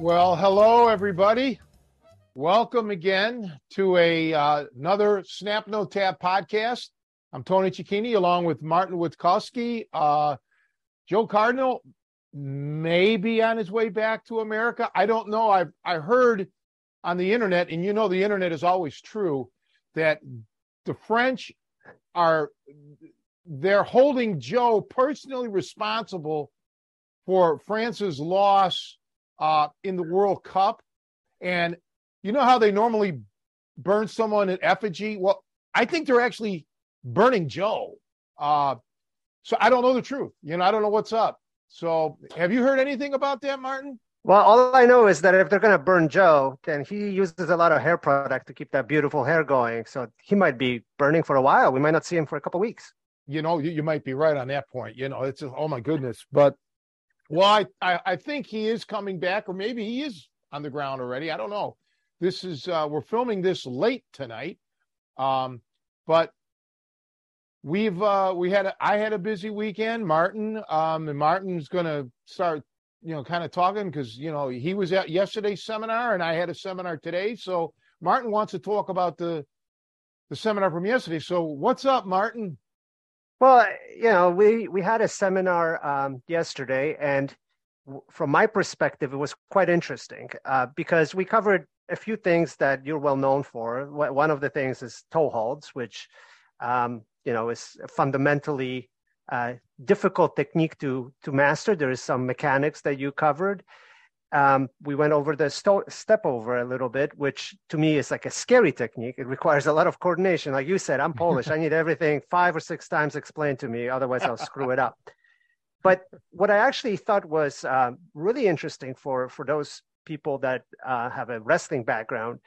Well, hello everybody. Welcome again to a uh, another Snap No Tap podcast. I'm Tony Cecchine along with Martin Witkowski. Uh, Joe Cardinal may be on his way back to America. I don't know. I I heard on the internet, and you know the internet is always true, that the French are they're holding Joe personally responsible for France's loss uh, in the World Cup. And you know how they normally burn someone in effigy? Well, I think they're actually burning Joe. Uh, so I don't know the truth. You know, I don't know what's up. So have you heard anything about that, Martin? Well, all I know is that if they're going to burn Joe, then he uses a lot of hair product to keep that beautiful hair going. So he might be burning for a while. We might not see him for a couple weeks. You know, you, you might be right on that point. You know, it's just, oh my goodness. But well, I, I, I think he is coming back, or maybe he is on the ground already. I don't know. This is uh, we're filming this late tonight, um, but we've uh, we had a, I had a busy weekend. Martin um, and Martin's going to start you know kind of talking because you know he was at yesterday's seminar and I had a seminar today. So Martin wants to talk about the the seminar from yesterday. So what's up, Martin? Well, you know, we we had a seminar um, yesterday, and w- from my perspective, it was quite interesting uh, because we covered a few things that you're well known for. W- one of the things is toe holds, which um, you know is fundamentally uh, difficult technique to to master. There is some mechanics that you covered, um, we went over the sto- step over a little bit, which to me is like a scary technique. It requires a lot of coordination. Like you said, I'm Polish. I need everything five or six times explained to me, otherwise I'll screw it up. But what I actually thought was um, really interesting for for those people that uh, have a wrestling background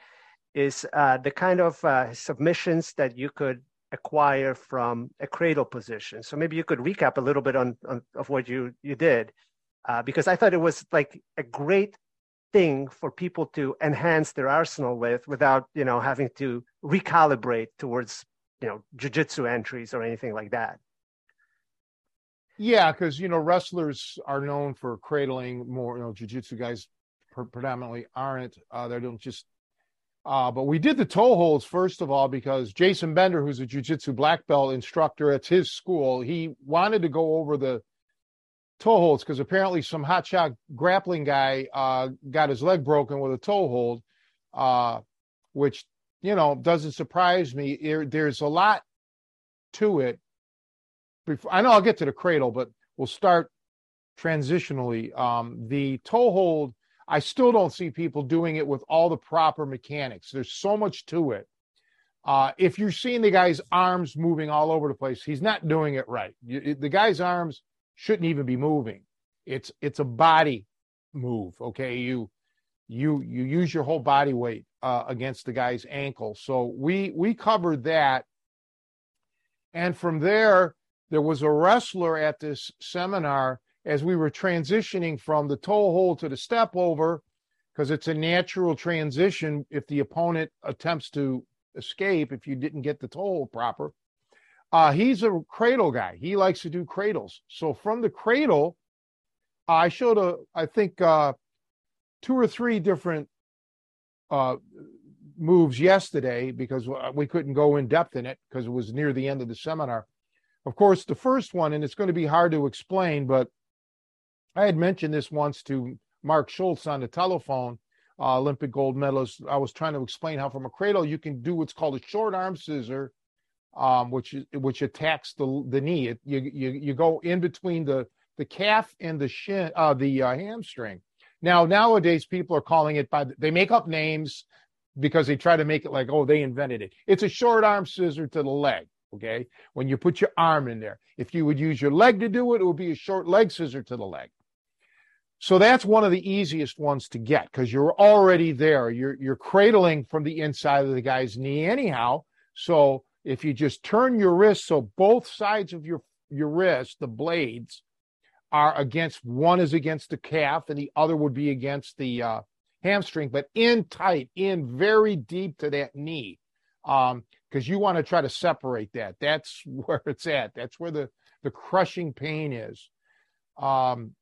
is uh, the kind of uh, submissions that you could acquire from a cradle position. So maybe you could recap a little bit on, on of what you you did uh, because I thought it was like a great thing for people to enhance their arsenal with without you know having to recalibrate towards you know jujitsu entries or anything like that. Yeah, because you know wrestlers are known for cradling more. You know, jujitsu guys predominantly aren't. Uh, they don't just. Uh, but we did the toe holds first of all because Jason Bender, who's a jujitsu black belt instructor at his school, he wanted to go over the toe holds because apparently some hotshot grappling guy uh, got his leg broken with a toe hold, uh, which you know doesn't surprise me. There, there's a lot to it. Before, I know I'll get to the cradle, but we'll start transitionally. Um, the toe hold, I still don't see people doing it with all the proper mechanics. There's so much to it. Uh, if you're seeing the guy's arms moving all over the place, he's not doing it right. You, the guy's arms shouldn't even be moving. It's it's a body move. Okay, you you you use your whole body weight uh, against the guy's ankle. So we we covered that, and from there there was a wrestler at this seminar as we were transitioning from the toe hold to the step over because it's a natural transition if the opponent attempts to escape if you didn't get the toe hold proper uh, he's a cradle guy. He likes to do cradles. So from the cradle, I showed a, I think, uh, two or three different uh, moves yesterday because we couldn't go in depth in it because it was near the end of the seminar. Of course, the first one, and it's going to be hard to explain, but I had mentioned this once to Mark Schultz on the telephone, uh, Olympic gold medalist. I was trying to explain how from a cradle you can do what's called a short arm scissor um, which which attacks the the knee. It, you you you go in between the the calf and the shin, uh, the uh, hamstring. Now nowadays people are calling it by they make up names because they try to make it like oh they invented it. It's a short arm scissor to the leg. Okay, when you put your arm in there, if you would use your leg to do it, it would be a short leg scissor to the leg. So that's one of the easiest ones to get because you're already there. You're you're cradling from the inside of the guy's knee anyhow. So if you just turn your wrist so both sides of your your wrist, the blades, are against one is against the calf and the other would be against the uh, hamstring, but in tight, in very deep to that knee, because um, you want to try to separate that. That's where it's at. That's where the the crushing pain is. Um,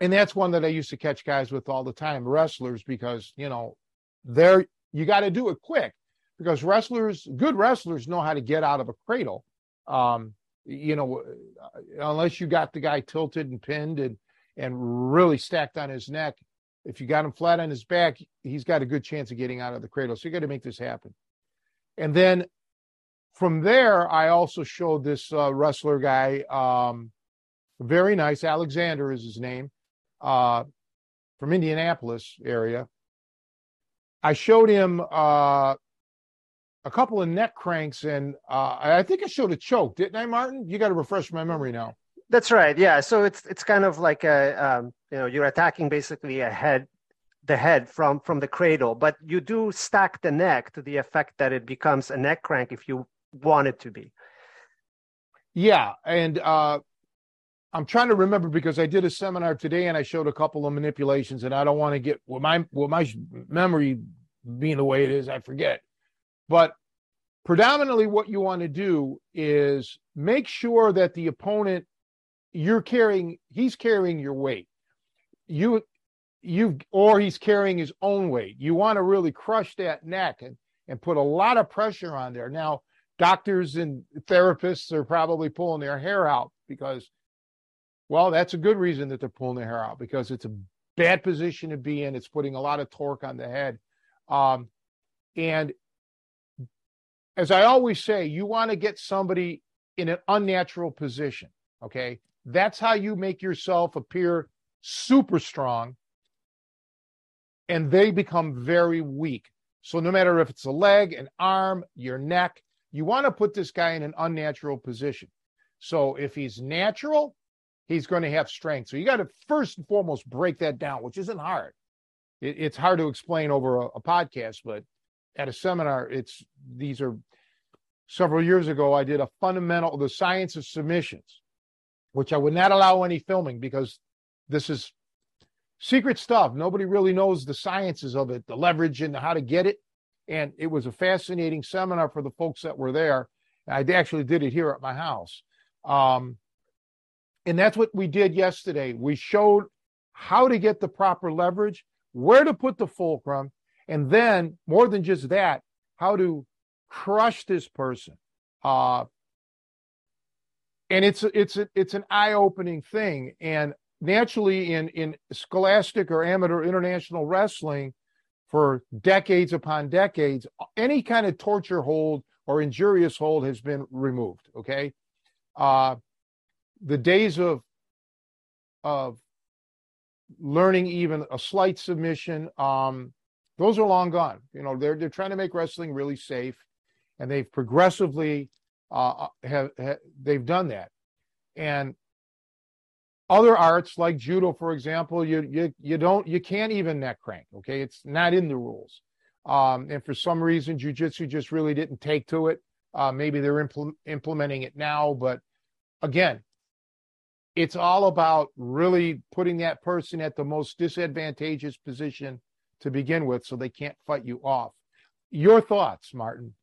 and that's one that I used to catch guys with all the time, wrestlers, because you know, they're you got to do it quick because wrestlers, good wrestlers, know how to get out of a cradle. Um, you know, unless you got the guy tilted and pinned and and really stacked on his neck, if you got him flat on his back, he's got a good chance of getting out of the cradle. So you got to make this happen. And then from there, I also showed this uh, wrestler guy, um, very nice. Alexander is his name uh, from Indianapolis area. I showed him uh, a couple of neck cranks, and uh, I think I showed a choke, didn't I, Martin? You got to refresh my memory now. That's right. Yeah. So it's it's kind of like a um, you know you're attacking basically a head, the head from from the cradle, but you do stack the neck to the effect that it becomes a neck crank if you want it to be. Yeah, and uh, I'm trying to remember because I did a seminar today and I showed a couple of manipulations, and I don't want to get with my with my memory being the way it is, I forget. But predominantly, what you want to do is make sure that the opponent you're carrying he's carrying your weight. You you or he's carrying his own weight. You want to really crush that neck and and put a lot of pressure on there. Now, doctors and therapists are probably pulling their hair out because well, that's a good reason that they're pulling their hair out because it's a bad position to be in. It's putting a lot of torque on the head. Um, and as I always say, you want to get somebody in an unnatural position. Okay. That's how you make yourself appear super strong and they become very weak. So, no matter if it's a leg, an arm, your neck, you want to put this guy in an unnatural position. So, if he's natural, he's going to have strength. So you got to first and foremost break that down, which isn't hard. It, it's hard to explain over a, a, podcast, but at a seminar, it's these are several years ago. I did a fundamental the science of submissions, which I would not allow any filming because this is secret stuff. Nobody really knows the sciences of it, the leverage and how to get it. And it was a fascinating seminar for the folks that were there. I actually did it here at my house. Um, and that's what we did yesterday. We showed how to get the proper leverage, where to put the fulcrum, and then more than just that, how to crush this person. Uh, and it's it's it's an eye-opening thing. And naturally, in in scholastic or amateur international wrestling, for decades upon decades, any kind of torture hold or injurious hold has been removed. Okay, uh, the days of of learning even a slight submission um those are long gone. You know they're they're trying to make wrestling really safe and they've progressively uh have, have they've done that. And other arts like judo for example you you you don't you can't even neck crank okay? It's not in the rules. Um and for some reason jiu-jitsu just really didn't take to it. Uh maybe they're impl- implementing it now but again it's all about really putting that person at the most disadvantageous position to begin with so they can't fight you off. Your thoughts, Martin?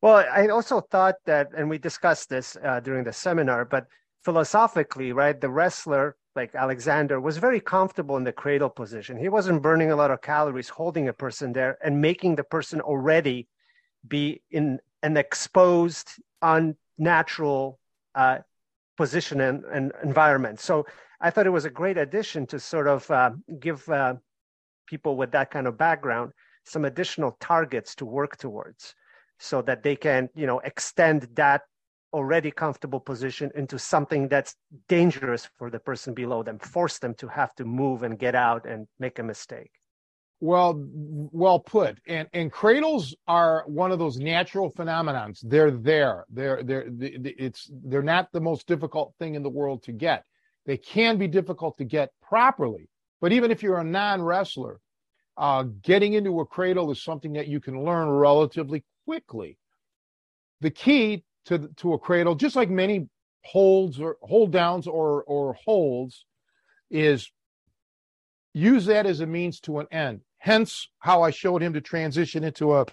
Well, I also thought that, and we discussed this uh, during the seminar, but philosophically, right, the wrestler like Alexander was very comfortable in the cradle position. He wasn't burning a lot of calories holding a person there and making the person already be in an exposed, unnatural uh, position and, and environment. So I thought it was a great addition to sort of uh, give uh, people with that kind of background some additional targets to work towards so that they can, you know, extend that already comfortable position into something that's dangerous for the person below them, force them to have to move and get out and make a mistake. Well, well put. And and cradles are one of those natural phenomenons. They're there. They're they're it's they're not the most difficult thing in the world to get. They can be difficult to get properly. But even if you're a non-wrestler, uh, getting into a cradle is something that you can learn relatively quickly. The key to to a cradle, just like many holds or hold downs or or holds, is use that as a means to an end. Hence, how I showed him to transition into a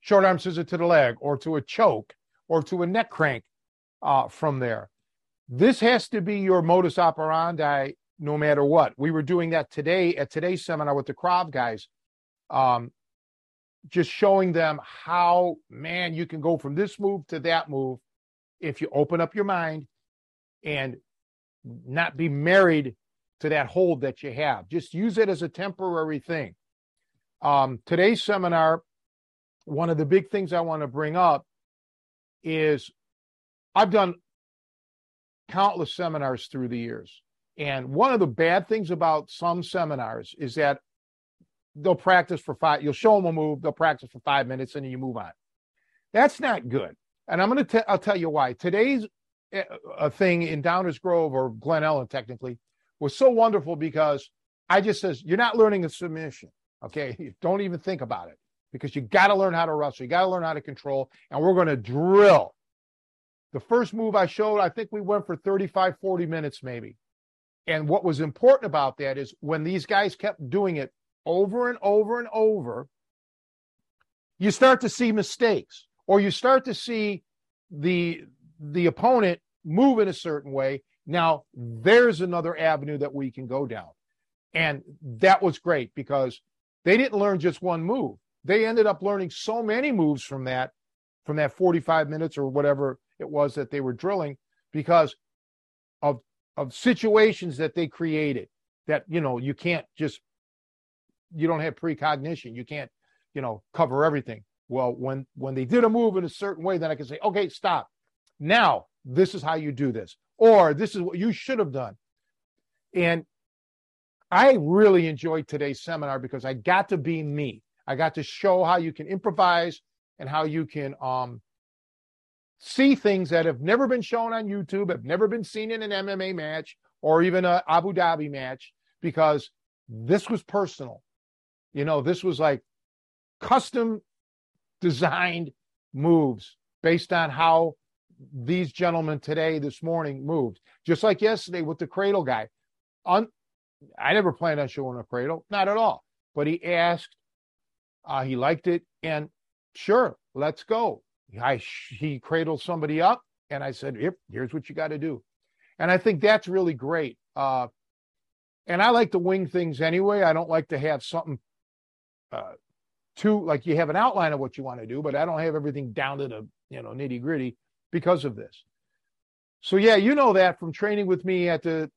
short arm scissor to the leg, or to a choke, or to a neck crank uh, from there. This has to be your modus operandi no matter what. We were doing that today at today's seminar with the Krav guys. Um, just showing them how, man, you can go from this move to that move if you open up your mind and not be married to that hold that you have. Just use it as a temporary thing. Um, today's seminar, one of the big things I want to bring up is I've done countless seminars through the years. And one of the bad things about some seminars is that they'll practice for five, you'll show them a move, they'll practice for five minutes, and then you move on. That's not good. And I'm going to, I'll tell you why. Today's eh, a thing in Downers Grove or Glen Ellyn, technically, was so wonderful because I just says, you're not learning a submission. Okay. Don't even think about it because you got to learn how to wrestle. You got to learn how to control. And we're going to drill. The first move I showed, I think we went for 35, 40 minutes maybe. And what was important about that is when these guys kept doing it over and over and over, you start to see mistakes or you start to see the the opponent move in a certain way. Now, there's another avenue that we can go down. And that was great because they didn't learn just one move. They ended up learning so many moves from that, from that 45 minutes or whatever it was that they were drilling because of of situations that they created that you know you can't just you don't have precognition. You can't you know cover everything. Well when when they did a move in a certain way then i can say okay stop. Now this is how you do this. Or this is what you should have done. And i really enjoyed today's seminar because i got to be me. I got to show how you can improvise and how you can um see things that have never been shown on YouTube, have never been seen in an MMA match or even a Abu Dhabi match, because this was personal. You know, this was like custom designed moves based on how these gentlemen today, this morning, moved. Just like yesterday with the cradle guy. On, I never planned on showing a cradle, not at all. But he asked, uh, he liked it, and sure, let's go. I he cradled somebody up, and I said, "Yep, here's what you got to do," and I think that's really great. Uh, and I like to wing things anyway. I don't like to have something uh, too like you have an outline of what you want to do, but I don't have everything down to the you know nitty gritty because of this. So yeah, you know that from training with me at the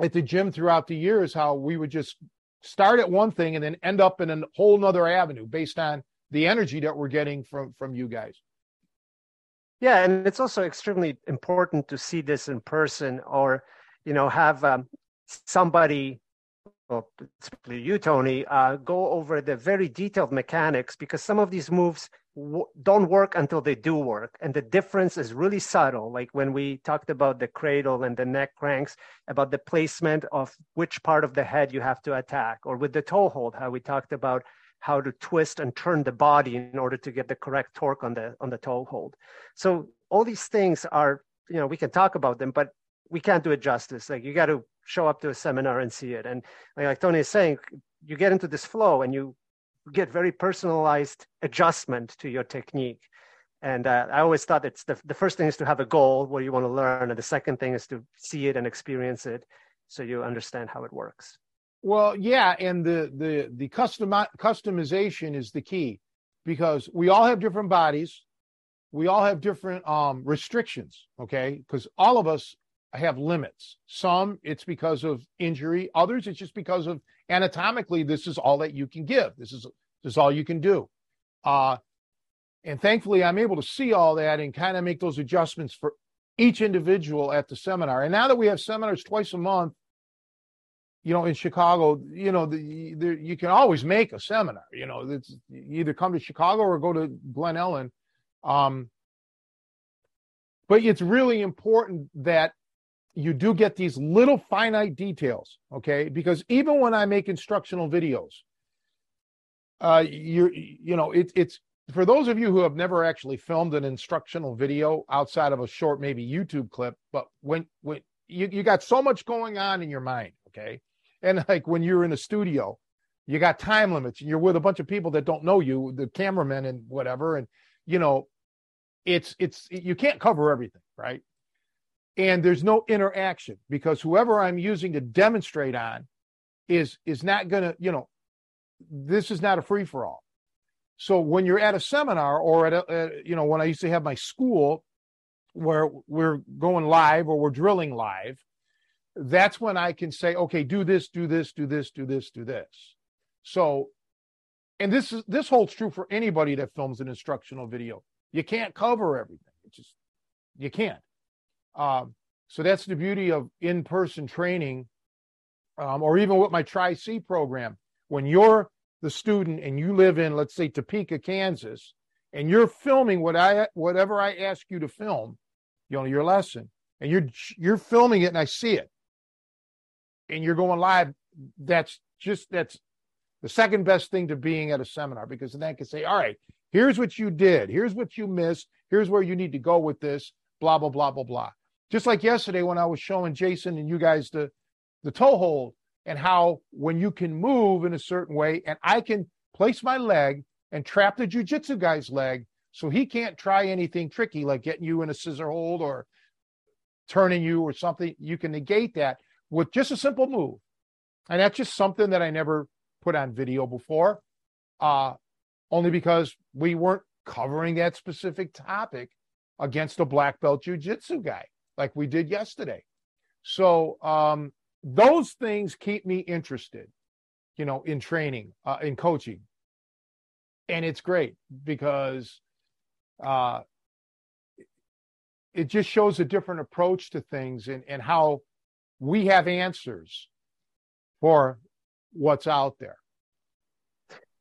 at the gym throughout the years, how we would just start at one thing and then end up in a whole nother avenue based on the energy that we're getting from from you guys. Yeah, and it's also extremely important to see this in person, or you know, have um, somebody, well, you, Tony, uh, go over the very detailed mechanics because some of these moves w- don't work until they do work, and the difference is really subtle. Like when we talked about the cradle and the neck cranks, about the placement of which part of the head you have to attack, or with the toe hold, how we talked about how to twist and turn the body in order to get the correct torque on the on the toe hold. So all these things are, you know, we can talk about them, but we can't do it justice. Like you got to show up to a seminar and see it. And like Tony is saying, you get into this flow and you get very personalized adjustment to your technique. And uh, I always thought it's the, the first thing is to have a goal where you want to learn, and the second thing is to see it and experience it, so you understand how it works. Well, yeah, and the the the custom customization is the key because we all have different bodies, we all have different um, restrictions. Okay, because all of us have limits. Some it's because of injury, others it's just because of anatomically this is all that you can give. This is this is all you can do. Uh, And thankfully, I'm able to see all that and kind of make those adjustments for each individual at the seminar. And now that we have seminars twice a month, you know, in Chicago, you know, the, the, you can always make a seminar. You know, it's you either come to Chicago or go to Glen Ellyn. Um, but it's really important that you do get these little finite details, okay? Because even when I make instructional videos, uh, you're, you know, it, it's for those of you who have never actually filmed an instructional video outside of a short, maybe YouTube clip, but when when you, you got so much going on in your mind, okay? And like when you're in a studio, you got time limits you're with a bunch of people that don't know you, the cameramen and whatever, and you know, it's it's you can't cover everything, right? And there's no interaction because whoever I'm using to demonstrate on is is not gonna, you know, this is not a free for all. So when you're at a seminar or at a, you know, when I used to have my school where we're going live or we're drilling live, that's when I can say, okay, do this, do this, do this, do this, do this. So, and this is this holds true for anybody that films an instructional video. You can't cover everything. It's just you can't. Um, so that's the beauty of in-person training, um, or even with my Tri C program. When you're the student and you live in, let's say, Topeka, Kansas, and you're filming what I whatever I ask you to film, you know, your lesson, and you're you're filming it and I see it, and you're going live, that's just that's the second best thing to being at a seminar because then I can say, all right, here's what you did, here's what you missed, here's where you need to go with this, blah blah blah blah blah. Just like yesterday when I was showing Jason and you guys the the toe hold and how when you can move in a certain way and I can place my leg and trap the jujitsu guy's leg so he can't try anything tricky like getting you in a scissor hold or turning you or something. You can negate that with just a simple move. And that's just something that I never put on video before, uh, only because we weren't covering that specific topic against a black belt jujitsu guy like we did yesterday. So um, those things keep me interested, you know, in training, uh, in coaching. And it's great because uh, it just shows a different approach to things and, and how we have answers for what's out there.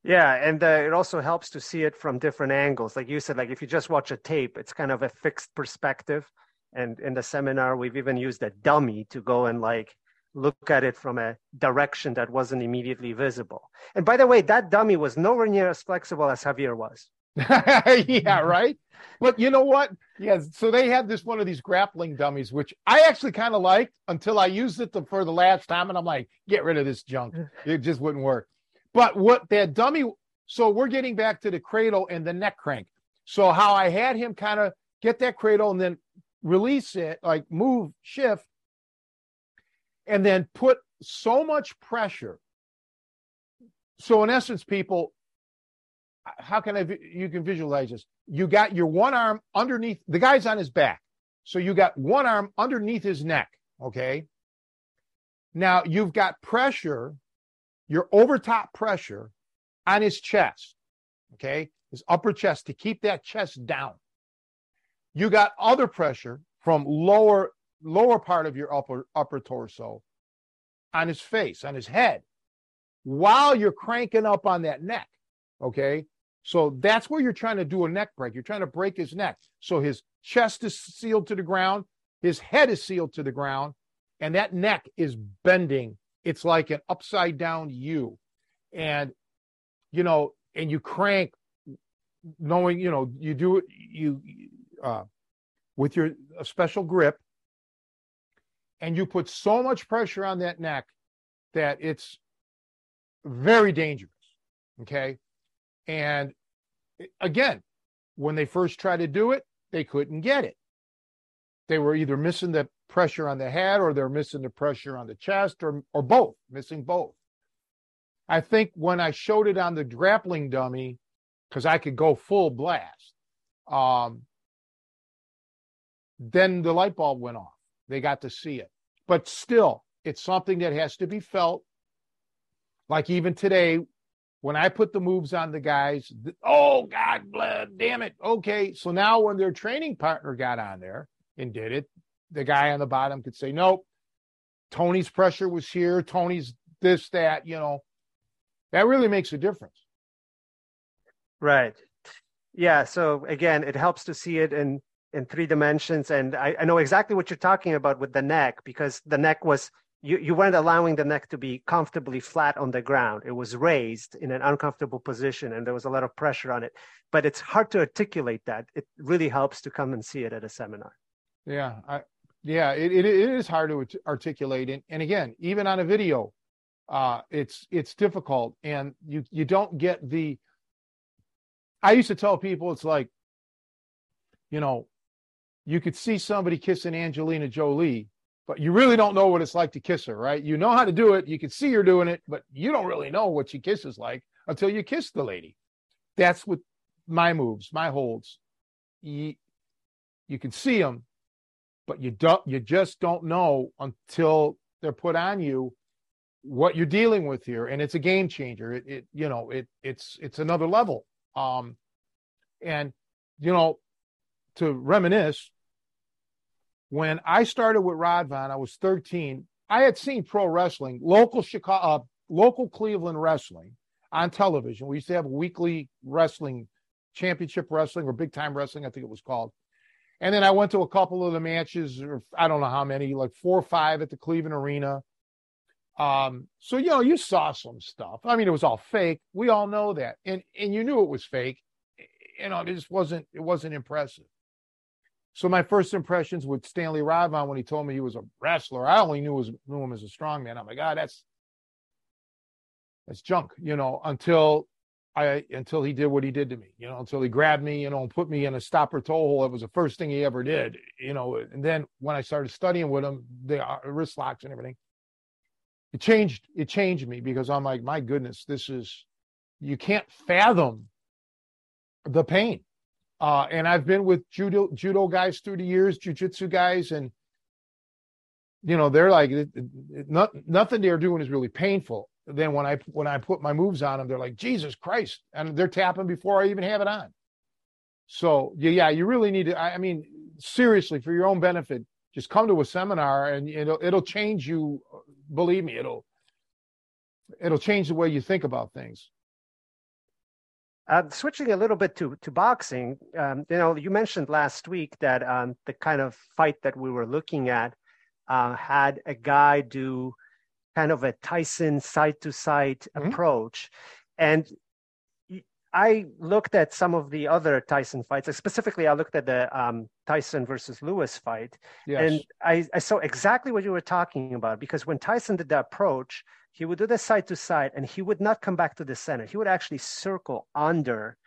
Yeah, and uh, it also helps to see it from different angles. Like you said, like if you just watch a tape, it's kind of a fixed perspective. And in the seminar, we've even used a dummy to go and like look at it from a direction that wasn't immediately visible. And by the way, that dummy was nowhere near as flexible as Javier was. yeah, mm-hmm. right. But you know what? Yeah, so they had this one of these grappling dummies, which I actually kind of liked until I used it to, for the last time, and I'm like, get rid of this junk. Mm. It just wouldn't work. But what that dummy, so we're getting back to the cradle and the neck crank. So how I had him kind of get that cradle and then release it, like move, shift, and then put so much pressure. So in essence, people, how can I? You can visualize this. You got your one arm underneath the guy's on his back, so you got one arm underneath his neck. Okay. Now you've got pressure, your over top pressure on his chest. Okay, his upper chest to keep that chest down. You got other pressure from lower lower part of your upper upper torso on his face, on his head, while you're cranking up on that neck. Okay. So that's where you're trying to do a neck break. You're trying to break his neck. So his chest is sealed to the ground, his head is sealed to the ground, and that neck is bending. It's like an upside down U. And, you know, and you crank knowing, you know, you do it, you, uh, with your a special grip and you put so much pressure on that neck that it's very dangerous. Okay. And again, when they first tried to do it, they couldn't get it. They were either missing the pressure on the head or they're missing the pressure on the chest or, or both, missing both. I think when I showed it on the grappling dummy, because I could go full blast, um, then the light bulb went off. They got to see it. But still, it's something that has to be felt. Like even today, when I put the moves on the guys, oh God, blah, damn it. Okay. So now when their training partner got on there and did it, the guy on the bottom could say, Nope, Tony's pressure was here, Tony's this, that, you know. That really makes a difference. Right. Yeah. So again, it helps to see it in in three dimensions. And I, I know exactly what you're talking about with the neck because the neck was you, you weren't allowing the neck to be comfortably flat on the ground. It was raised in an uncomfortable position and there was a lot of pressure on it. But it's hard to articulate that. It really helps to come and see it at a seminar. Yeah. I, yeah, it, it, it is hard to articulate. And, and again, even on a video, uh, it's, it's difficult and you, you don't get the, I used to tell people it's like, you know, you could see somebody kissing Angelina Jolie but you really don't know what it's like to kiss her, right? You know how to do it. You can see her doing it, but you don't really know what she kisses like until you kiss the lady. That's what my moves, my holds. You, you can see them, but you don't. You just don't know until they're put on you what you're dealing with here, and it's a game changer. It, it you know, it it's it's another level. Um, and you know, to reminisce, when I started with Rod Radvan, I was 13. I had seen pro wrestling, local Chicago, uh, local Cleveland wrestling on television. We used to have weekly wrestling, championship wrestling or big time wrestling, I think it was called. And then I went to a couple of the matches, or I don't know how many, like four or five at the Cleveland Arena. Um, so you know, you saw some stuff. I mean, it was all fake. We all know that, and and you knew it was fake. You know, it just wasn't it wasn't impressive. So my first impressions with Stanley Radvan when he told me he was a wrestler, I only knew was knew him as a strongman. I'm like, God, ah, that's that's junk, you know, until I until he did what he did to me, you know, until he grabbed me, you know, and put me in a step over toe hold. It was the first thing he ever did, you know. And then when I started studying with him, the uh, wrist locks and everything, it changed. It changed me because I'm like, my goodness, this is you can't fathom the pain uh, and I've been with judo judo guys through the years, jujitsu guys, and you know they're like it, it, not, nothing they're doing is really painful. Then when I when I put my moves on them, they're like Jesus Christ, and they're tapping before I even have it on. So yeah, yeah, you really need to. I, I mean, seriously, for your own benefit, just come to a seminar and it'll it'll change you. Believe me, it'll it'll change the way you think about things. Uh, switching a little bit to to boxing, um, you know, you mentioned last week that um, the kind of fight that we were looking at uh, had a guy do kind of a Tyson side to side approach, and I looked at some of the other Tyson fights. Specifically, I looked at the um, Tyson versus Lewis fight, yes. and I, I saw exactly what you were talking about because when Tyson did the approach he would do the side to side and he would not come back to the center. He would actually circle under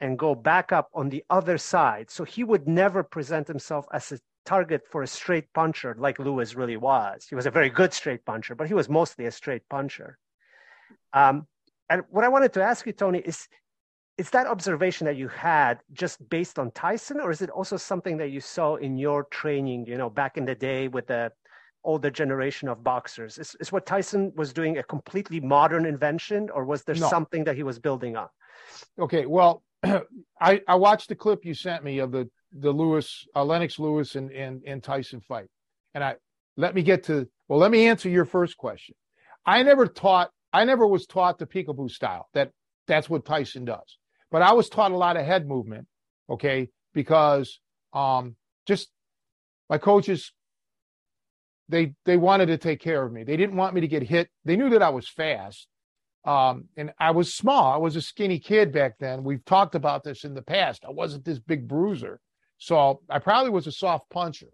and go back up on the other side. So he would never present himself as a target for a straight puncher like Lewis really was. He was a very good straight puncher, but he was mostly a straight puncher. Um, and what I wanted to ask you, Tony, is is that observation that you had just based on Tyson, or is it also something that you saw in your training, you know, back in the day with the older generation of boxers? Is, is what Tyson was doing a completely modern invention, or was there no. something that he was building on? Okay, well, I, I watched the clip you sent me of the the Lewis uh, Lennox Lewis and, and and Tyson fight, and I let me get to well, let me answer your first question. I never taught, I never was taught the peekaboo style. That that's what Tyson does, but I was taught a lot of head movement. Okay, because um, just my coaches they they wanted to take care of me. They didn't want me to get hit. They knew that I was fast. Um, and I was small. I was a skinny kid back then. We've talked about this in the past. I wasn't this big bruiser. So I probably was a soft puncher.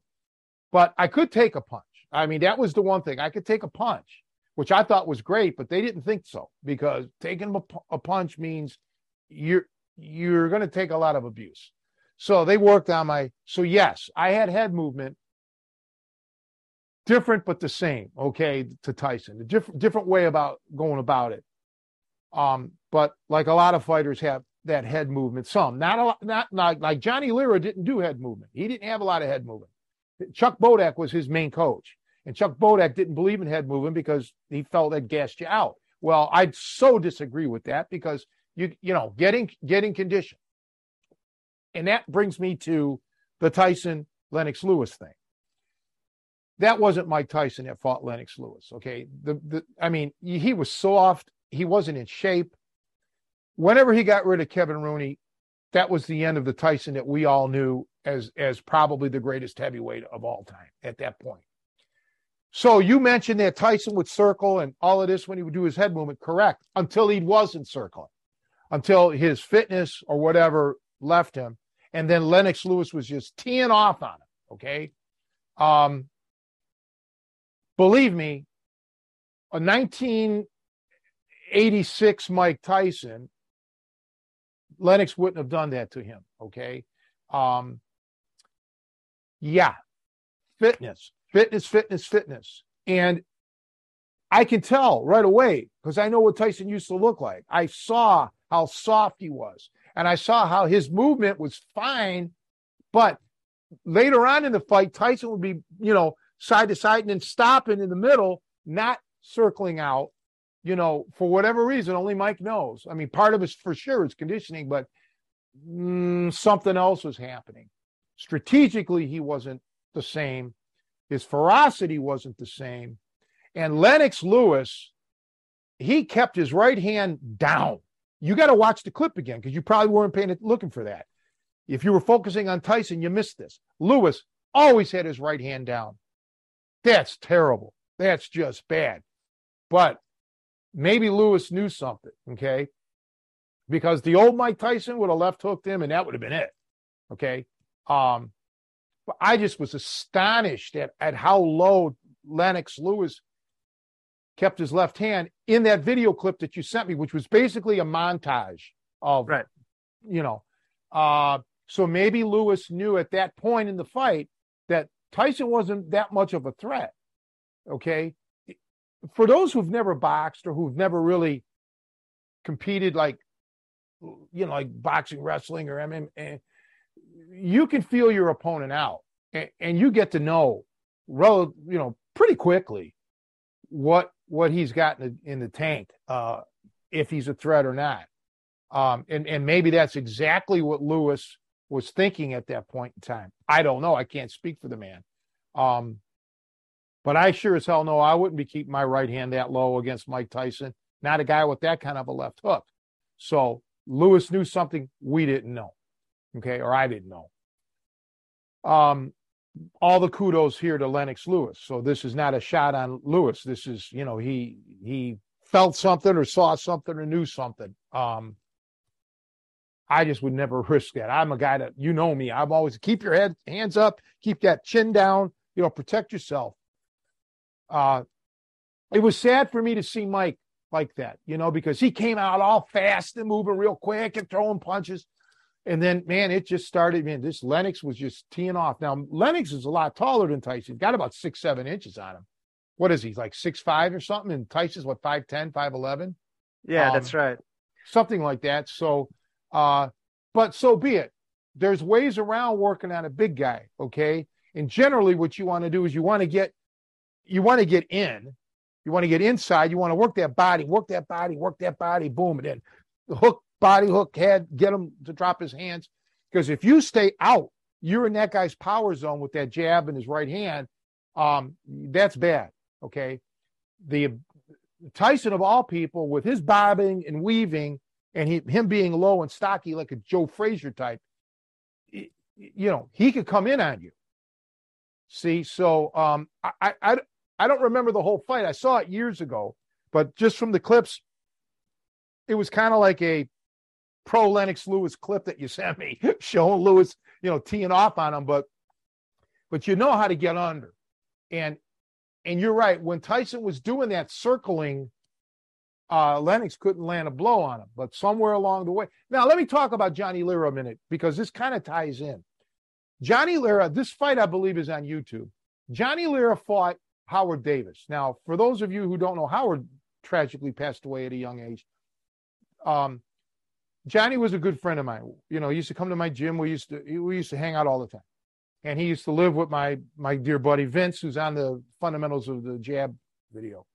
But I could take a punch. I mean, that was the one thing. I could take a punch, which I thought was great, but they didn't think so because taking a, punch means you're you're going to take a lot of abuse. So they worked on my so yes, I had head movement different but the same. Okay, to Tyson, a different different way about going about it. Um, but like a lot of fighters have that head movement. Some not a lot, not like like Johnny Lira didn't do head movement. He didn't have a lot of head movement. Chuck Bodak was his main coach, and Chuck Bodak didn't believe in head movement because he felt that gassed you out. Well, I'd so disagree with that because you you know getting getting condition, and that brings me to the Tyson Lennox Lewis thing. That wasn't Mike Tyson that fought Lennox Lewis. Okay, the the I mean he was soft. He wasn't in shape. Whenever he got rid of Kevin Rooney, that was the end of the Tyson that we all knew as as probably the greatest heavyweight of all time at that point. So you mentioned that Tyson would circle and all of this when he would do his head movement, correct? Until he wasn't circling, until his fitness or whatever left him, and then Lennox Lewis was just teeing off on him. Okay, um, believe me, a 1986 Mike Tyson, Lennox wouldn't have done that to him. Okay, um, yeah, fitness, fitness, fitness, fitness. And I can tell right away because I know what Tyson used to look like. I saw how soft he was, and I saw how his movement was fine. But later on in the fight, Tyson would be, you know, side to side and then stopping in the middle, not circling out, you know, for whatever reason. Only Mike knows. I mean, part of it's for sure it's conditioning, but mm, something else was happening. Strategically, he wasn't the same. His ferocity wasn't the same. And Lennox Lewis, he kept his right hand down. You got to watch the clip again because you probably weren't paying it, looking for that. If you were focusing on Tyson, you missed this. Lewis always had his right hand down. That's terrible. That's just bad. But maybe Lewis knew something, okay? Because the old Mike Tyson would have left hooked him and that would have been it. Okay. Um, I just was astonished at, at how low Lennox Lewis kept his left hand in that video clip that you sent me, which was basically a montage of, right. you know, uh, so maybe Lewis knew at that point in the fight that Tyson wasn't that much of a threat. Okay. For those who've never boxed or who've never really competed like, you know, like boxing, wrestling, or MMA, you can feel your opponent out and, and you get to know, you know, pretty quickly what what he's got in the, in the tank, uh, if he's a threat or not. Um, and and maybe that's exactly what Lewis was thinking at that point in time. I don't know. I can't speak for the man. Um, but I sure as hell know I wouldn't be keeping my right hand that low against Mike Tyson. Not a guy with that kind of a left hook. So Lewis knew something we didn't know okay, or I didn't know. Um, all the kudos here to Lennox Lewis. So this is not a shot on Lewis. This is, you know, he he felt something or saw something or knew something. Um, I just would never risk that. I'm a guy that you know me. I'm always keep your head hands up, keep that chin down, you know, protect yourself. Uh, it was sad for me to see Mike like that, you know, because he came out all fast and moving real quick and throwing punches. And then, man, it just started. Man, this Lennox was just teeing off. Now, Lennox is a lot taller than Tyson. He's got about six, seven inches on him. What is he, like six five or something? And Tyson's what, 5'10, 5'11? Yeah, um, that's right. Something like that. So, uh, but so be it. There's ways around working on a big guy, okay? And generally, what you want to do is you want to get, you want to get in, you want to get inside, you want to work that body, work that body, work that body, boom, and then the hook body hook head, get him to drop his hands. Because if you stay out, you're in that guy's power zone with that jab in his right hand. Um, that's bad. Okay. The Tyson of all people, with his bobbing and weaving, and he, him being low and stocky like a Joe Frazier type, you know, he could come in on you. See, so um, I, I I don't remember the whole fight. I saw it years ago, but just from the clips, it was kind of like a pro Lennox Lewis clip that you sent me showing Lewis, you know, teeing off on him, but but you know how to get under. And and you're right, when Tyson was doing that circling, uh, Lennox couldn't land a blow on him, but somewhere along the way. Now let me talk about Johnny Lira a minute because this kind of ties in. Johnny Lira, this fight I believe is on YouTube. Johnny Lira fought Howard Davis. Now, for those of you who don't know, Howard tragically passed away at a young age. Um, Johnny was a good friend of mine. You know, he used to come to my gym. We used to we used to hang out all the time, and he used to live with my my dear buddy Vince, who's on the fundamentals of the jab video.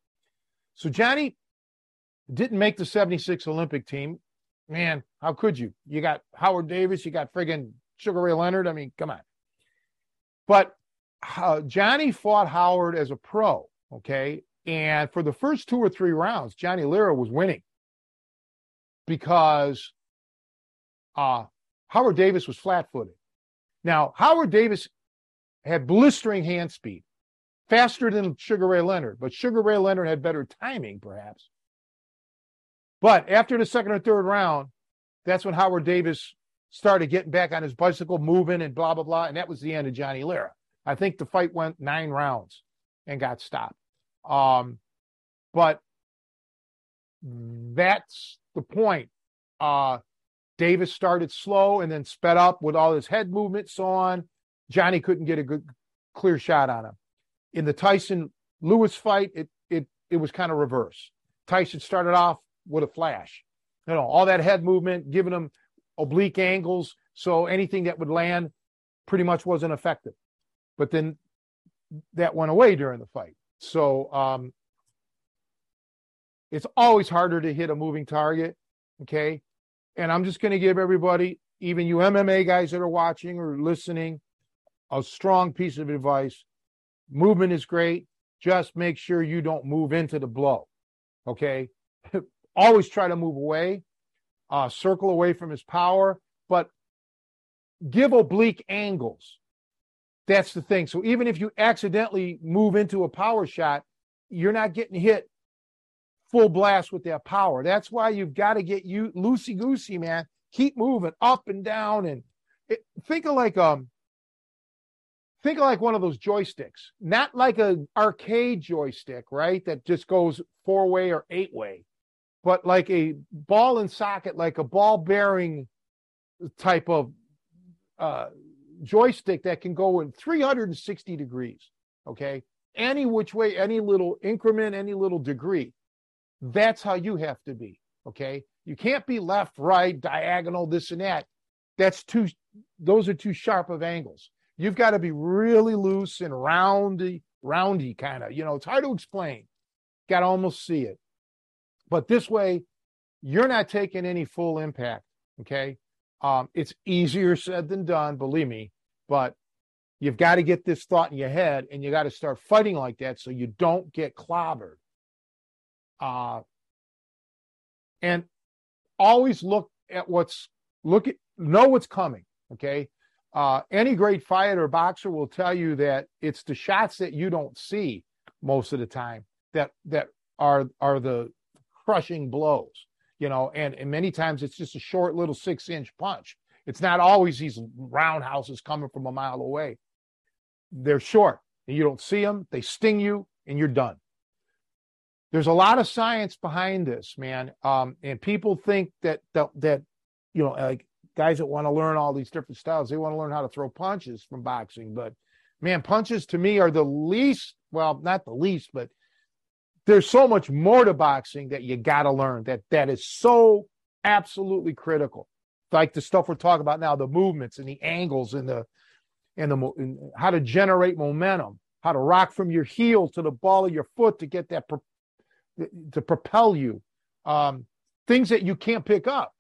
So Johnny, Didn't make the 76 Olympic team. Man, how could you? You got Howard Davis, you got friggin' Sugar Ray Leonard. I mean, come on. But uh, Johnny fought Howard as a pro, okay? And for the first two or three rounds, Johnny Lira was winning because uh, Howard Davis was flat footed. Now, Howard Davis had blistering hand speed, faster than Sugar Ray Leonard, but Sugar Ray Leonard had better timing, perhaps. But after the second or third round, that's when Howard Davis started getting back on his bicycle, moving and blah, blah, blah. And that was the end of Johnny Lira. I think the fight went nine rounds and got stopped. Um, but that's the point. Uh, Davis started slow and then sped up with all his head movement, so on. Johnny couldn't get a good, clear shot on him. In the Tyson Lewis fight, it it it was kind of reverse. Tyson started off with a flash, you know, all that head movement, giving him oblique angles, so anything that would land pretty much wasn't effective. But then that went away during the fight. So um, it's always harder to hit a moving target. Okay. And I'm just going to give everybody, even you MMA guys that are watching or listening, a strong piece of advice. Movement is great. Just make sure you don't move into the blow. Okay. always try to move away, uh, circle away from his power, but give oblique angles. That's the thing. So even if you accidentally move into a power shot, you're not getting hit full blast with that power. That's why you've got to get you loosey goosey, man. Keep moving up and down and it, think of like um think of like one of those joysticks, not like an arcade joystick, right? That just goes four way or eight way, but like a ball and socket, like a ball bearing type of uh, joystick that can go in 360 degrees. Okay. Any which way, any little increment, any little degree. That's how you have to be. Okay. You can't be left, right, diagonal, this and that. That's too, those are too sharp of angles. You've got to be really loose and roundy, roundy kind of, you know, it's hard to explain. Got to almost see it. But this way, you're not taking any full impact. Okay. Um, it's easier said than done, believe me, but you've got to get this thought in your head and you got to start fighting like that so you don't get clobbered. Uh, and always look at what's look at know what's coming. Okay. Uh, any great fighter or boxer will tell you that it's the shots that you don't see most of the time that that are are the crushing blows you know, and, and many times it's just a short little six inch punch. It's not always these roundhouses coming from a mile away. They're short and you don't see them, they sting you, and you're done. There's a lot of science behind this, man. Um, and people think that, that, that, you know, like guys that want to learn all these different styles, they want to learn how to throw punches from boxing. But man, punches to me are the least, well, not the least, but there's so much more to boxing that you got to learn that that is so absolutely critical like the stuff we're talking about now the movements and the angles and the and the and how to generate momentum how to rock from your heel to the ball of your foot to get that to propel you um, things that you can't pick up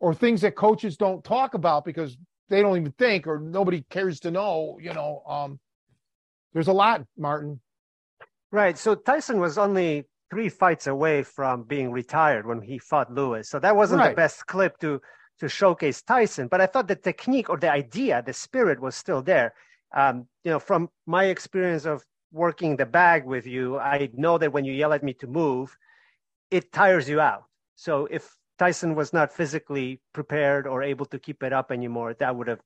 or things that coaches don't talk about because they don't even think or nobody cares to know you know um, there's a lot martin Right. So Tyson was only three fights away from being retired when he fought Lewis. So that wasn't right. the best clip to to showcase Tyson. But I thought the technique or the idea, the spirit was still there. Um, you know, from my experience of working the bag with you, I know that when you yell at me to move, it tires you out. So if Tyson was not physically prepared or able to keep it up anymore, that would have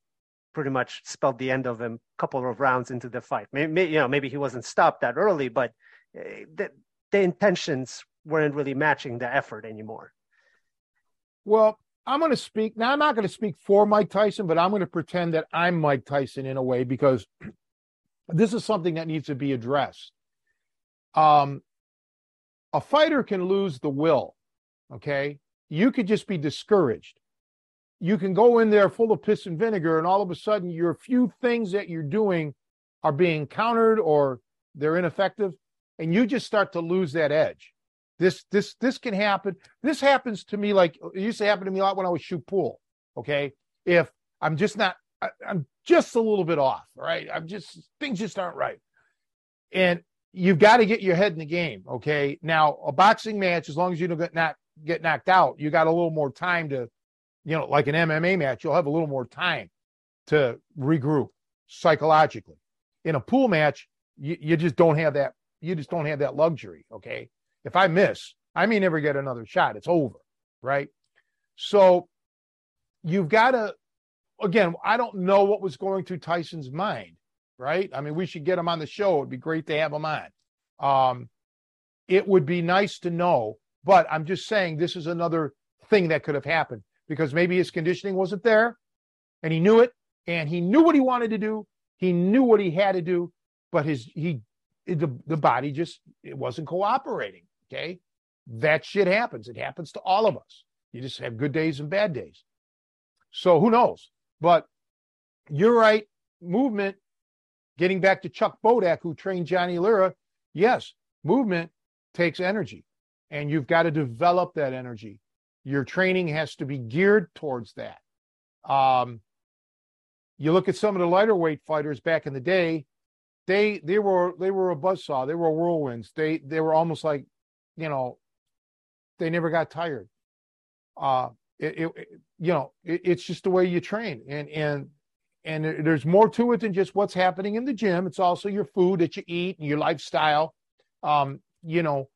pretty much spelled the end of him a couple of rounds into the fight. Maybe, you know, maybe he wasn't stopped that early, but eh, the, the intentions weren't really matching the effort anymore. Well, I'm going to speak now. I'm not going to speak for Mike Tyson, but I'm going to pretend that I'm Mike Tyson in a way because this is something that needs to be addressed. Um, a fighter can lose the will. Okay, you could just be discouraged you can go in there full of piss and vinegar, and all of a sudden, your few things that you're doing are being countered or they're ineffective, and you just start to lose that edge. This this this can happen. This happens to me like it used to happen to me a lot when I was shoot pool. Okay, if I'm just not, I, I'm just a little bit off. Right, I'm just things just aren't right, and you've got to get your head in the game. Okay, now a boxing match, as long as you don't get not get knocked out, you got a little more time to, you know, like an MMA match, you'll have a little more time to regroup psychologically. In a pool match, you, you just don't have that. You just don't have that luxury. Okay. If I miss, I may never get another shot. It's over. Right. So you've got to, again, I don't know what was going through Tyson's mind. Right. I mean, we should get him on the show. It'd be great to have him on. Um, it would be nice to know, but I'm just saying this is another thing that could have happened because maybe his conditioning wasn't there and he knew it and he knew what he wanted to do. He knew what he had to do, but his he the the body just it wasn't cooperating. Okay, that shit happens. It happens to all of us. You just have good days and bad days. So who knows? But you're right. Movement. Getting back to Chuck Bodak, who trained Johnny Lira, yes, movement takes energy, and you've got to develop that energy. Your training has to be geared towards that. Um, you look at some of the lighter weight fighters back in the day, they they were they were a buzzsaw, they were whirlwinds. They they were almost like, you know, they never got tired. Uh it, it you know, it, it's just the way you train. And and and there's more to it than just what's happening in the gym. It's also your food that you eat and your lifestyle. Um, you know,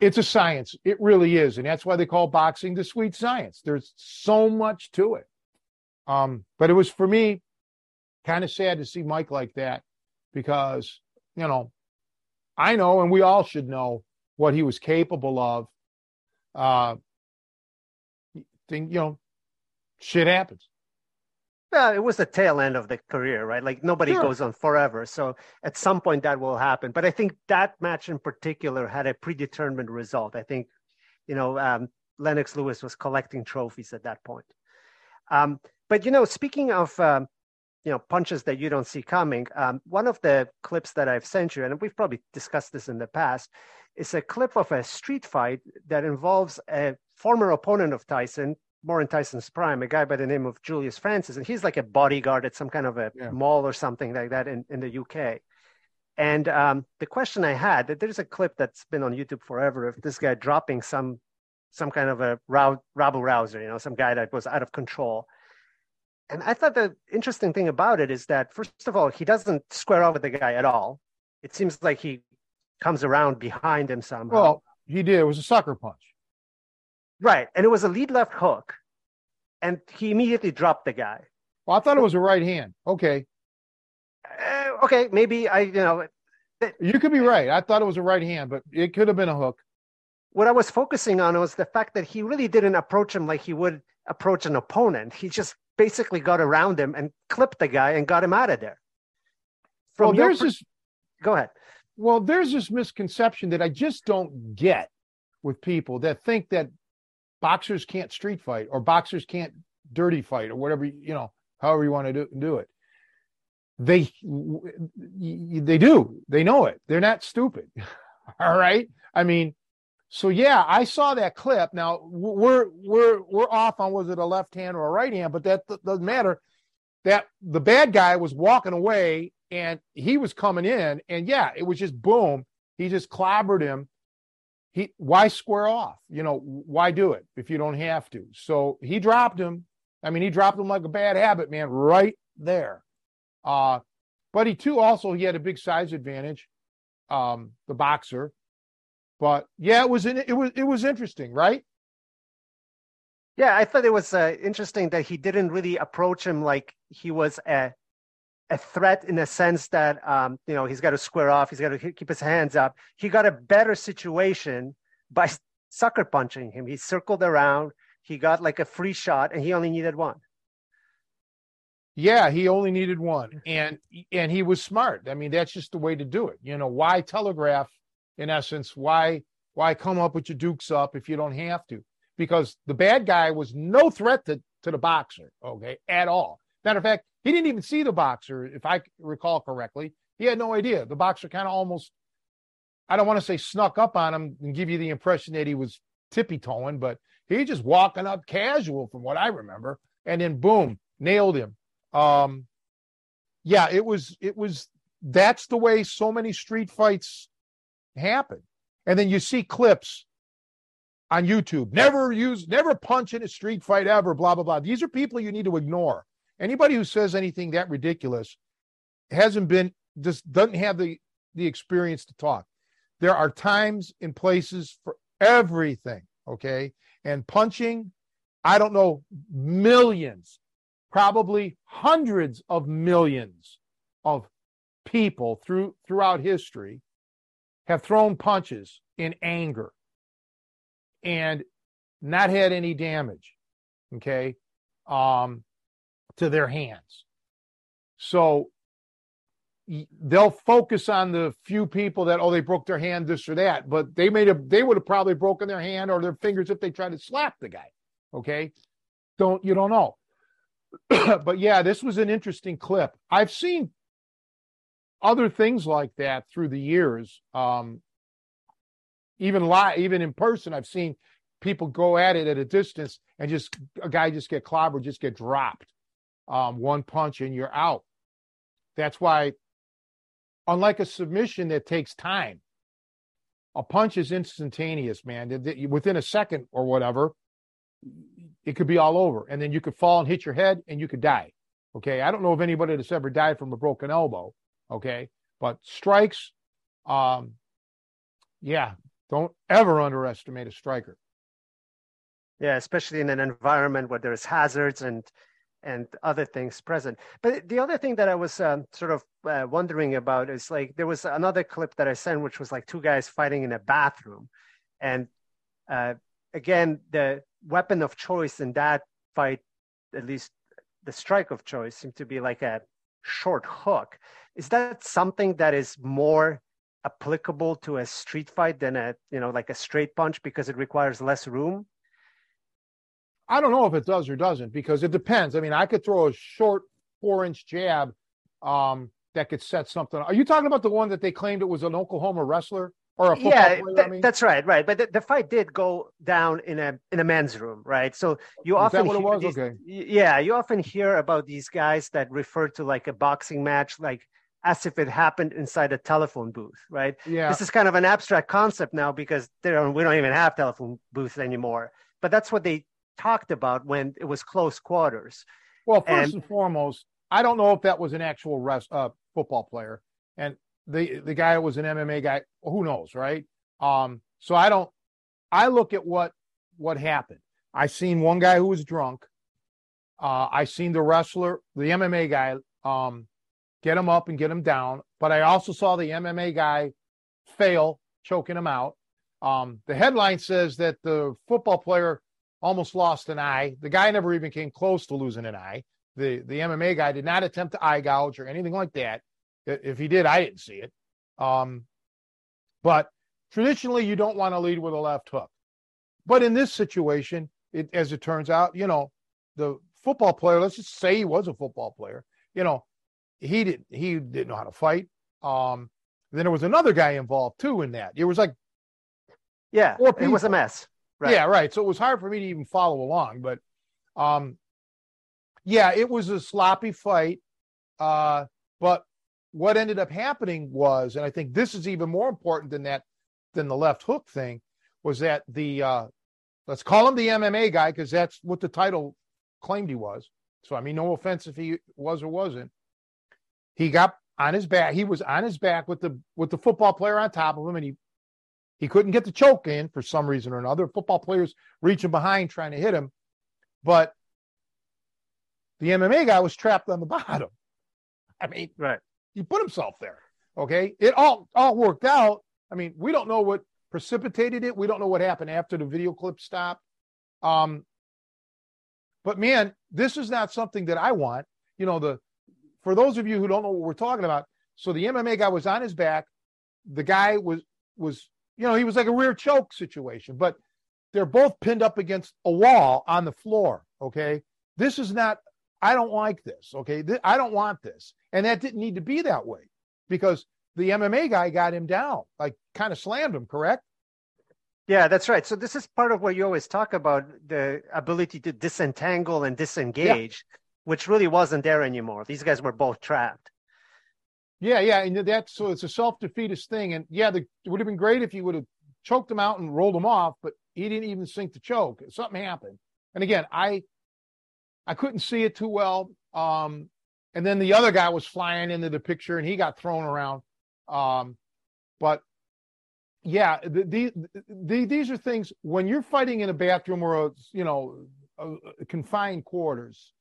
it's a science. It really is. And that's why they call boxing the sweet science. There's so much to it. Um, but it was for me kind of sad to see Mike like that because, you know, I know, and we all should know what he was capable of. Uh, think, you know, shit happens. Well, it was the tail end of the career, right? Like nobody sure. goes on forever. So at some point that will happen. But I think that match in particular had a predetermined result. I think, you know, um, Lennox Lewis was collecting trophies at that point. Um, but you know, speaking of um, you know punches that you don't see coming, um, one of the clips that I've sent you, and we've probably discussed this in the past, is a clip of a street fight that involves a former opponent of Tyson, more in Tyson's prime, a guy by the name of Julius Francis, and he's like a bodyguard at some kind of a yeah. mall or something like that in, in the UK. And um, the question I had, that there's a clip that's been on YouTube forever of this guy dropping some some kind of a row, rabble rouser, you know, some guy that was out of control and I thought the interesting thing about it is that first of all, he doesn't square off with the guy at all. It seems like he comes around behind him somehow. Well, he did. It was a sucker punch. Right, and it was a lead left hook, and he immediately dropped the guy. Well, I thought it was a right hand. Okay. Uh, okay, maybe I, you know. you could be right. I thought it was a right hand, but it could have been a hook. What I was focusing on was the fact that he really didn't approach him like he would approach an opponent. He just basically got around him and clipped the guy and got him out of there. From well, there's per- this. Go ahead. Well, there's this misconception that I just don't get with people that think that boxers can't street fight or boxers can't dirty fight or whatever you know, however you want to do, do it. They they do. They know it. They're not stupid. All right. I mean, so yeah, I saw that clip. Now we're we're we're off on was it a left hand or a right hand, but that doesn't matter. That the bad guy was walking away and he was coming in, and yeah, it was just boom. He just clobbered him. He why square off? You know why do it if you don't have to? So he dropped him. I mean, he dropped him like a bad habit, man, right there. Uh, but he too also he had a big size advantage. Um, the boxer but yeah, it was it was it was interesting, right? Yeah, I thought it was uh, interesting that he didn't really approach him like he was a a threat in the sense that um, you know he's got to square off, he's got to keep his hands up. He got a better situation by sucker punching him. He circled around, he got like a free shot, and he only needed one. Yeah, he only needed one, and and he was smart. I mean, that's just the way to do it. You know, why telegraph in essence, why why come up with your dukes up if you don't have to? Because the bad guy was no threat to, to the boxer, okay, at all. Matter of fact, he didn't even see the boxer, if I recall correctly. He had no idea. The boxer kind of almost I don't want to say snuck up on him and give you the impression that he was tippy toeing, but he just walking up casual from what I remember, and then boom, nailed him. Um, yeah, it was it was that's the way so many street fights happen. And then you see clips on YouTube. Never use, never punch in a street fight ever, blah, blah, blah. These are people you need to ignore. Anybody who says anything that ridiculous hasn't been, just doesn't have the, the experience to talk. There are times and places for everything. Okay. And punching, I don't know, millions, probably hundreds of millions of people through throughout history have thrown punches in anger and not had any damage okay um to their hands so they'll focus on the few people that oh they broke their hand this or that but they made a they would have probably broken their hand or their fingers if they tried to slap the guy okay don't you don't know but yeah this was an interesting clip i've seen other things like that through the years. Um, even live, even in person, I've seen people go at it at a distance and just a guy just get clobbered, just get dropped. Um, one punch and you're out. That's why, unlike a submission that takes time, a punch is instantaneous, man. Within a second or whatever, it could be all over. And then you could fall and hit your head and you could die. Okay. I don't know if anybody that's ever died from a broken elbow, Okay. But strikes, um, yeah, don't ever underestimate a striker. Yeah, especially in an environment where there's hazards and and other things present. But the other thing that I was um, sort of uh, wondering about is like there was another clip that I sent, which was like two guys fighting in a bathroom, and uh, again, the weapon of choice in that fight, at least the strike of choice, seemed to be like a short hook. Is that something that is more applicable to a street fight than a you know like a straight punch because it requires less room? I don't know if it does or doesn't because it depends. I mean, I could throw a short four inch jab um, that could set something. Are you talking about the one that they claimed it was an Oklahoma wrestler? or a football yeah, player, th- I mean? that's right, right. But the, the, fight did go down in a in a men's room, right? So you Is often that what it was? these, okay. yeah, you often hear about these guys that refer to like a boxing match, like as if it happened inside a telephone booth, right? Yeah. This is kind of an abstract concept now because there we don't even have telephone booths anymore. But that's what they talked about when it was close quarters. Well, first and, and foremost, I don't know if that was an actual rest, uh, football player, and the the guy was an MMA guy. Who knows, right? Um, so I don't. I look at what what happened. I seen one guy who was drunk. Uh, I seen the wrestler, the MMA guy, um, get him up and get him down. But I also saw the MMA guy fail, choking him out. Um, the headline says that the football player almost lost an eye. The guy never even came close to losing an eye. The the MMA guy did not attempt to eye gouge or anything like that. If he did, I didn't see it. Um, but traditionally, you don't want to lead with a left hook. But in this situation, it, as it turns out, you know, the football player, let's just say he was a football player, you know, he didn't he didn't know how to fight. Um, then there was another guy involved too in that. It was like yeah, it was a mess. Right. Yeah, right. So it was hard for me to even follow along, but um yeah, it was a sloppy fight. Uh, but what ended up happening was, and I think this is even more important than that, than the left hook thing, was that the uh, let's call him the MMA guy because that's what the title claimed he was. So I mean, no offense if he was or wasn't. He got on his back. He was on his back with the with the football player on top of him, and he he couldn't get the choke in for some reason or another. Football players reaching behind trying to hit him, but the MMA guy was trapped on the bottom. I mean, right he put himself there. Okay. It all all worked out. I mean, we don't know what precipitated it. We don't know what happened after the video clip stopped. Um, but man, this is not something that I want. You know, the for those of you who don't know what we're talking about, so the MMA guy was on his back. The guy was was, you know, he was like a rear choke situation, but they're both pinned up against a wall on the floor. Okay. This is not I don't like this. Okay. I don't want this. And that didn't need to be that way because the MMA guy got him down, like kind of slammed him, correct? Yeah, that's right. So this is part of what you always talk about the ability to disentangle and disengage, yeah. which really wasn't there anymore. These guys were both trapped. Yeah, yeah, and that's so it's a self-defeatist thing. And yeah, the, it would have been great if you would have choked him out and rolled him off, but he didn't even sink the choke. Something happened. And again, I I couldn't see it too well. Um, and then the other guy was flying into the picture and he got thrown around. Um, but yeah, the, the, the, these are things when you're fighting in a bathroom or a, you know, a, a confined quarters.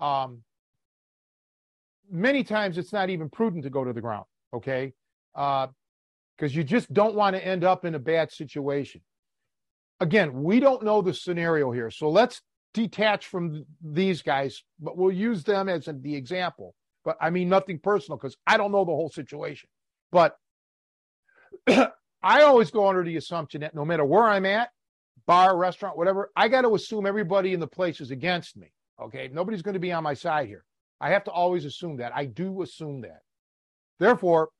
Um, many times it's not even prudent to go to the ground. Okay. Uh, because you just don't want to end up in a bad situation. Again, we don't know the scenario here. So let's detach from these guys, but we'll use them as the example. But I mean nothing personal because I don't know the whole situation. But I always go under the assumption that no matter where I'm at, bar, restaurant, whatever, I got to assume everybody in the place is against me. Okay. Nobody's going to be on my side here. I have to always assume that. I do assume that. Therefore,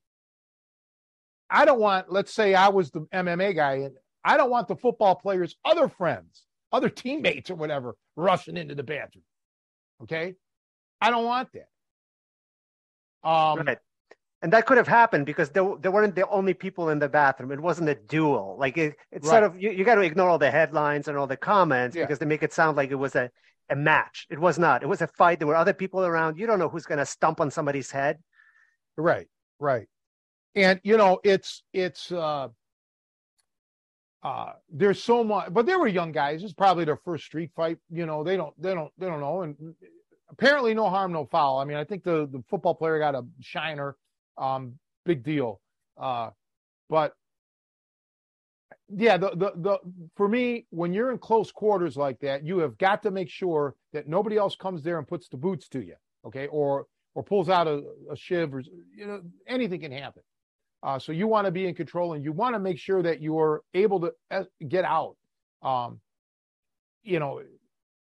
I don't want, let's say I was the MMA guy, and I don't want the football players' other friends, other teammates or whatever, rushing into the bathroom. Okay? I don't want that. Um, right. And that could have happened because they, they weren't the only people in the bathroom. It wasn't a duel. Like it, it's right. sort of you, you got to ignore all the headlines and all the comments yeah. because they make it sound like it was a, a match. It was not. It was a fight. There were other people around. You don't know who's going to stump on somebody's head. Right. Right. And you know, it's it's uh uh there's so much but they were young guys. It's probably their first street fight. You know, they don't they don't they don't know. And apparently no harm, no foul. I mean, I think the the football player got a shiner. Um, big deal. Uh but yeah, the, the the for me, when you're in close quarters like that, you have got to make sure that nobody else comes there and puts the boots to you, okay, or or pulls out a, a shiv, or you know, anything can happen. Uh, so you want to be in control, and you want to make sure that you are able to uh, get out, um, you know,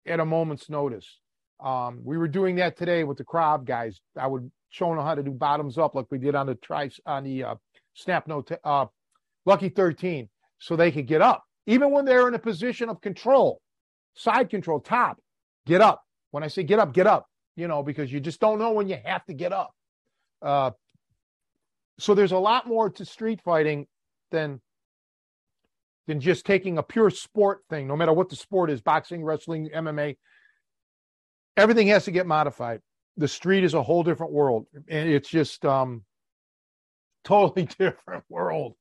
at a moment's notice. Um, we were doing that today with the crab guys. I would show them how to do bottoms up, like we did on the tri on the uh, snap note, uh, lucky thirteen so they could get up. Even when they're in a position of control, side control, top, get up. When I say get up, get up, you know, because you just don't know when you have to get up. Uh, so there's a lot more to street fighting than than just taking a pure sport thing, no matter what the sport is, boxing, wrestling, MMA. Everything has to get modified. The street is a whole different world. And it's just um totally different world.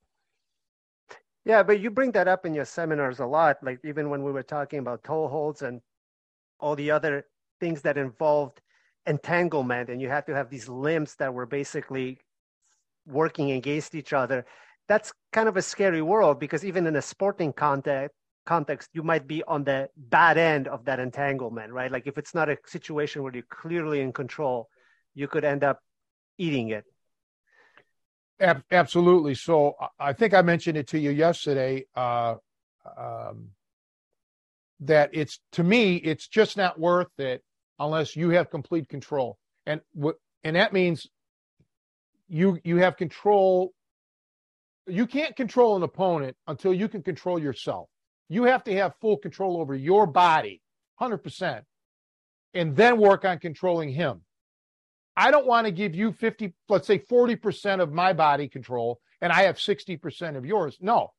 Yeah, but you bring that up in your seminars a lot, like even when we were talking about toe holds and all the other things that involved entanglement, and you had to have these limbs that were basically working against each other. That's kind of a scary world because even in a sporting context, context, you might be on the bad end of that entanglement, right? Like if it's not a situation where you're clearly in control, you could end up eating it. Ab- absolutely. So I think I mentioned it to you yesterday. Uh, um, that it's to me, it's just not worth it unless you have complete control, and what and that means you you have control. You can't control an opponent until you can control yourself. You have to have full control over your body, hundred percent, and then work on controlling him. I don't want to give you 50, let's say 40% of my body control and I have 60% of yours. No,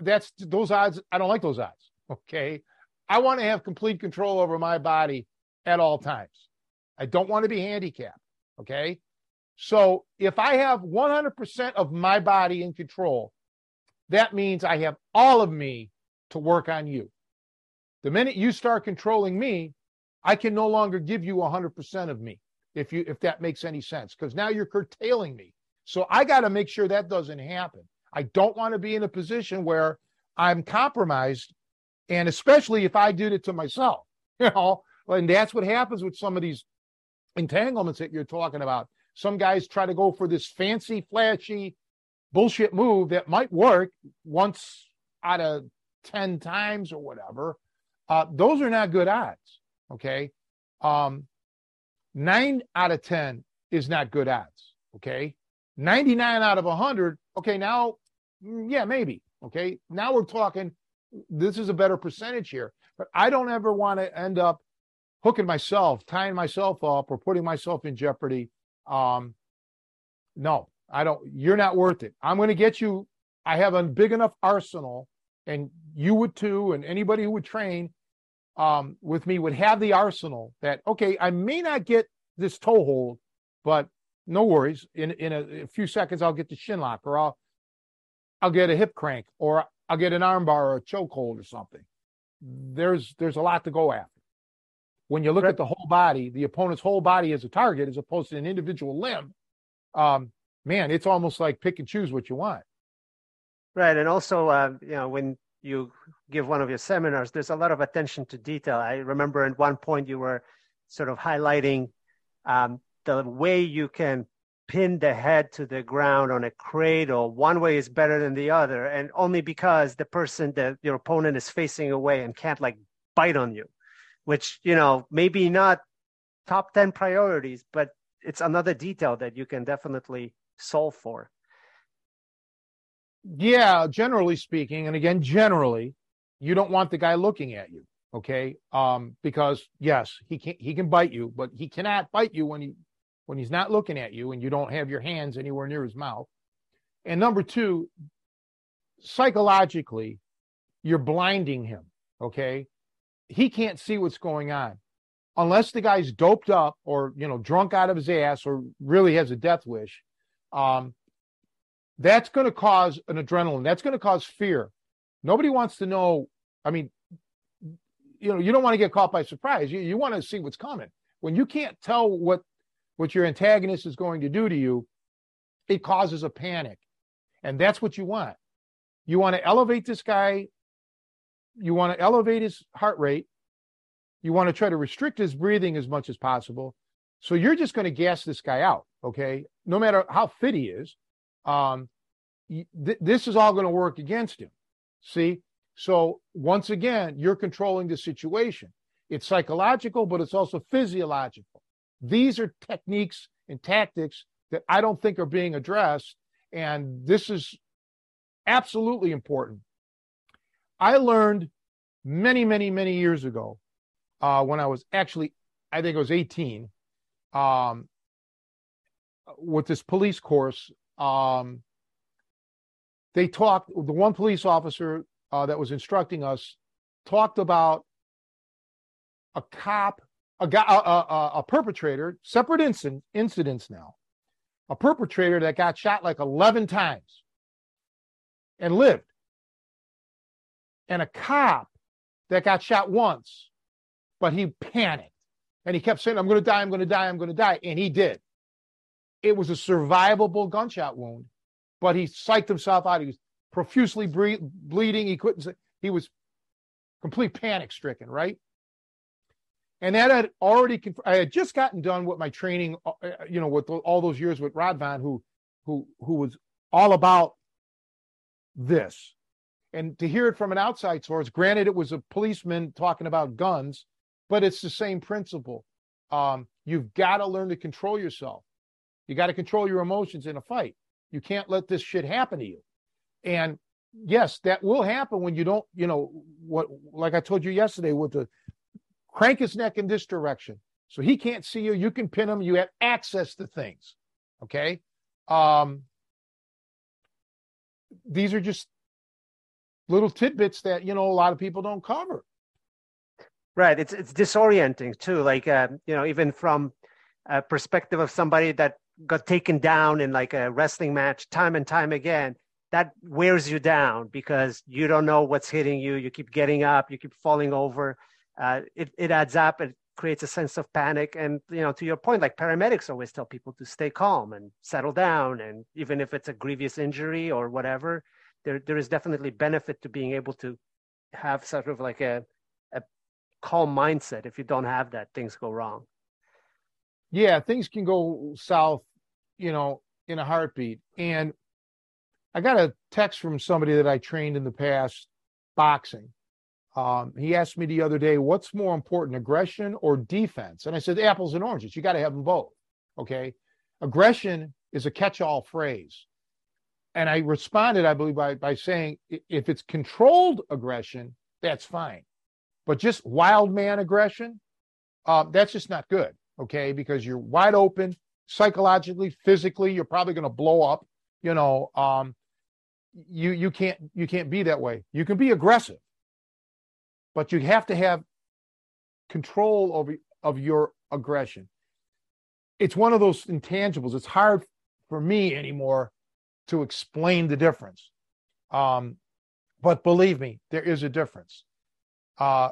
that's those odds. I don't like those odds. Okay. I want to have complete control over my body at all times. I don't want to be handicapped. Okay. So if I have 100% of my body in control, that means I have all of me to work on you. The minute you start controlling me, I can no longer give you 100% of me if you if that makes any sense because now you're curtailing me. So i got to make sure that doesn't happen. I don't want to be in a position where i'm compromised and especially if i did it to myself you know? And that's what happens with some of these entanglements that you're talking about. Some guys try to go for this fancy flashy bullshit move that might work once out of 10 times or whatever. Uh, those are not good odds okay? Um, nine out of 10 is not good odds. Okay. 99 out of 100, okay, now, mm, yeah, maybe. Okay. Now we're talking, this is a better percentage here. But I don't ever want to end up hooking myself, tying myself up, or putting myself in jeopardy. Um, no, I don't. You're not worth it. I'm going to get you. I have a big enough arsenal, and you would too, and anybody who would train um, with me would have the arsenal that okay, I may not get this toe hold, but no worries. In in a, a few seconds, I'll get the shin lock, or I'll I'll get a hip crank, or I'll get an armbar or a chokehold or something. There's there's a lot to go after. When you look right. at the whole body, the opponent's whole body as a target, as opposed to an individual limb, um, man, it's almost like pick and choose what you want. Right, and also, uh, you know, when you give one of your seminars, there's a lot of attention to detail. I remember at one point you were sort of highlighting um, the way you can pin the head to the ground on a cradle. One way is better than the other, and only because the person that your opponent is facing away and can't like bite on you, which you know maybe not top ten priorities, but it's another detail that you can definitely solve for. Yeah, generally speaking, and again, generally, you don't want the guy looking at you, okay? Um, because yes, he can he can bite you, but he cannot bite you when he when he's not looking at you and you don't have your hands anywhere near his mouth. And number two, psychologically, you're blinding him, okay? He can't see what's going on unless the guy's doped up or you know drunk out of his ass or really has a death wish um, that's going to cause an adrenaline. That's going to cause fear. Nobody wants to know. I mean, you know, you don't want to get caught by surprise. You, you want to see what's coming. When you can't tell what what your antagonist is going to do to you, it causes a panic, and that's what you want. You want to elevate this guy. You want to elevate his heart rate. You want to try to restrict his breathing as much as possible. So you're just going to gas this guy out, okay? No matter how fit he is, um, th- this is all going to work against him. See? So once again, you're controlling the situation. It's psychological, but it's also physiological. These are techniques and tactics that I don't think are being addressed. And this is absolutely important. I learned many, many, many years ago uh, when I was actually, I think I was 18, um, with this police course. Um, they talked, the one police officer uh, that was instructing us talked about a cop, a, guy, a, a, a perpetrator, separate incident, incidents now, a perpetrator that got shot like 11 times and lived, and a cop that got shot once, but he panicked and he kept saying, I'm going to die, I'm going to die, I'm going to die. And he did. It was a survivable gunshot wound, but he psyched himself out. He was profusely bre- bleeding. He couldn't, he was complete panic stricken, right? And that had already, I had just gotten done with my training, uh, uh, you know, with all those years with Rod Radvan, who, who, who was all about this. And to hear it from an outside source, granted, it was a policeman talking about guns, but it's the same principle. Um, you've got to learn to control yourself. You got to control your emotions in a fight. You can't let this shit happen to you. And yes, that will happen when you don't, you know, what, like I told you yesterday, with the crank his neck in this direction. So he can't see you. You can pin him. You have access to things. Okay. Um, these are just little tidbits that, you know, a lot of people don't cover. Right. It's it's disorienting too. Like uh, you know, even from a perspective of somebody that got taken down in like a wrestling match time and time again, that wears you down because you don't know what's hitting you. You keep getting up, you keep falling over. Uh, it it adds up. It creates a sense of panic. And you know, to your point, like paramedics always tell people to stay calm and settle down. And even if it's a grievous injury or whatever, there there is definitely benefit to being able to have sort of like a calm mindset. If you don't have that, things go wrong. Yeah, things can go south, you know, in a heartbeat. And I got a text from somebody that I trained in the past boxing. Um, he asked me the other day, what's more important, aggression or defense? And I said, apples and oranges. You got to have them both. Okay. Aggression is a catch-all phrase. And I responded, I believe, by, by saying if it's controlled aggression, that's fine. But just wild man aggression, uh, that's just not good. Okay. Because you're wide open psychologically, physically, you're probably going to blow up. You know, um, you, you can't, you can't be that way. You can be aggressive, but you have to have control over of your aggression. It's one of those intangibles. It's hard for me anymore to explain the difference. Um, but believe me, there is a difference. Uh,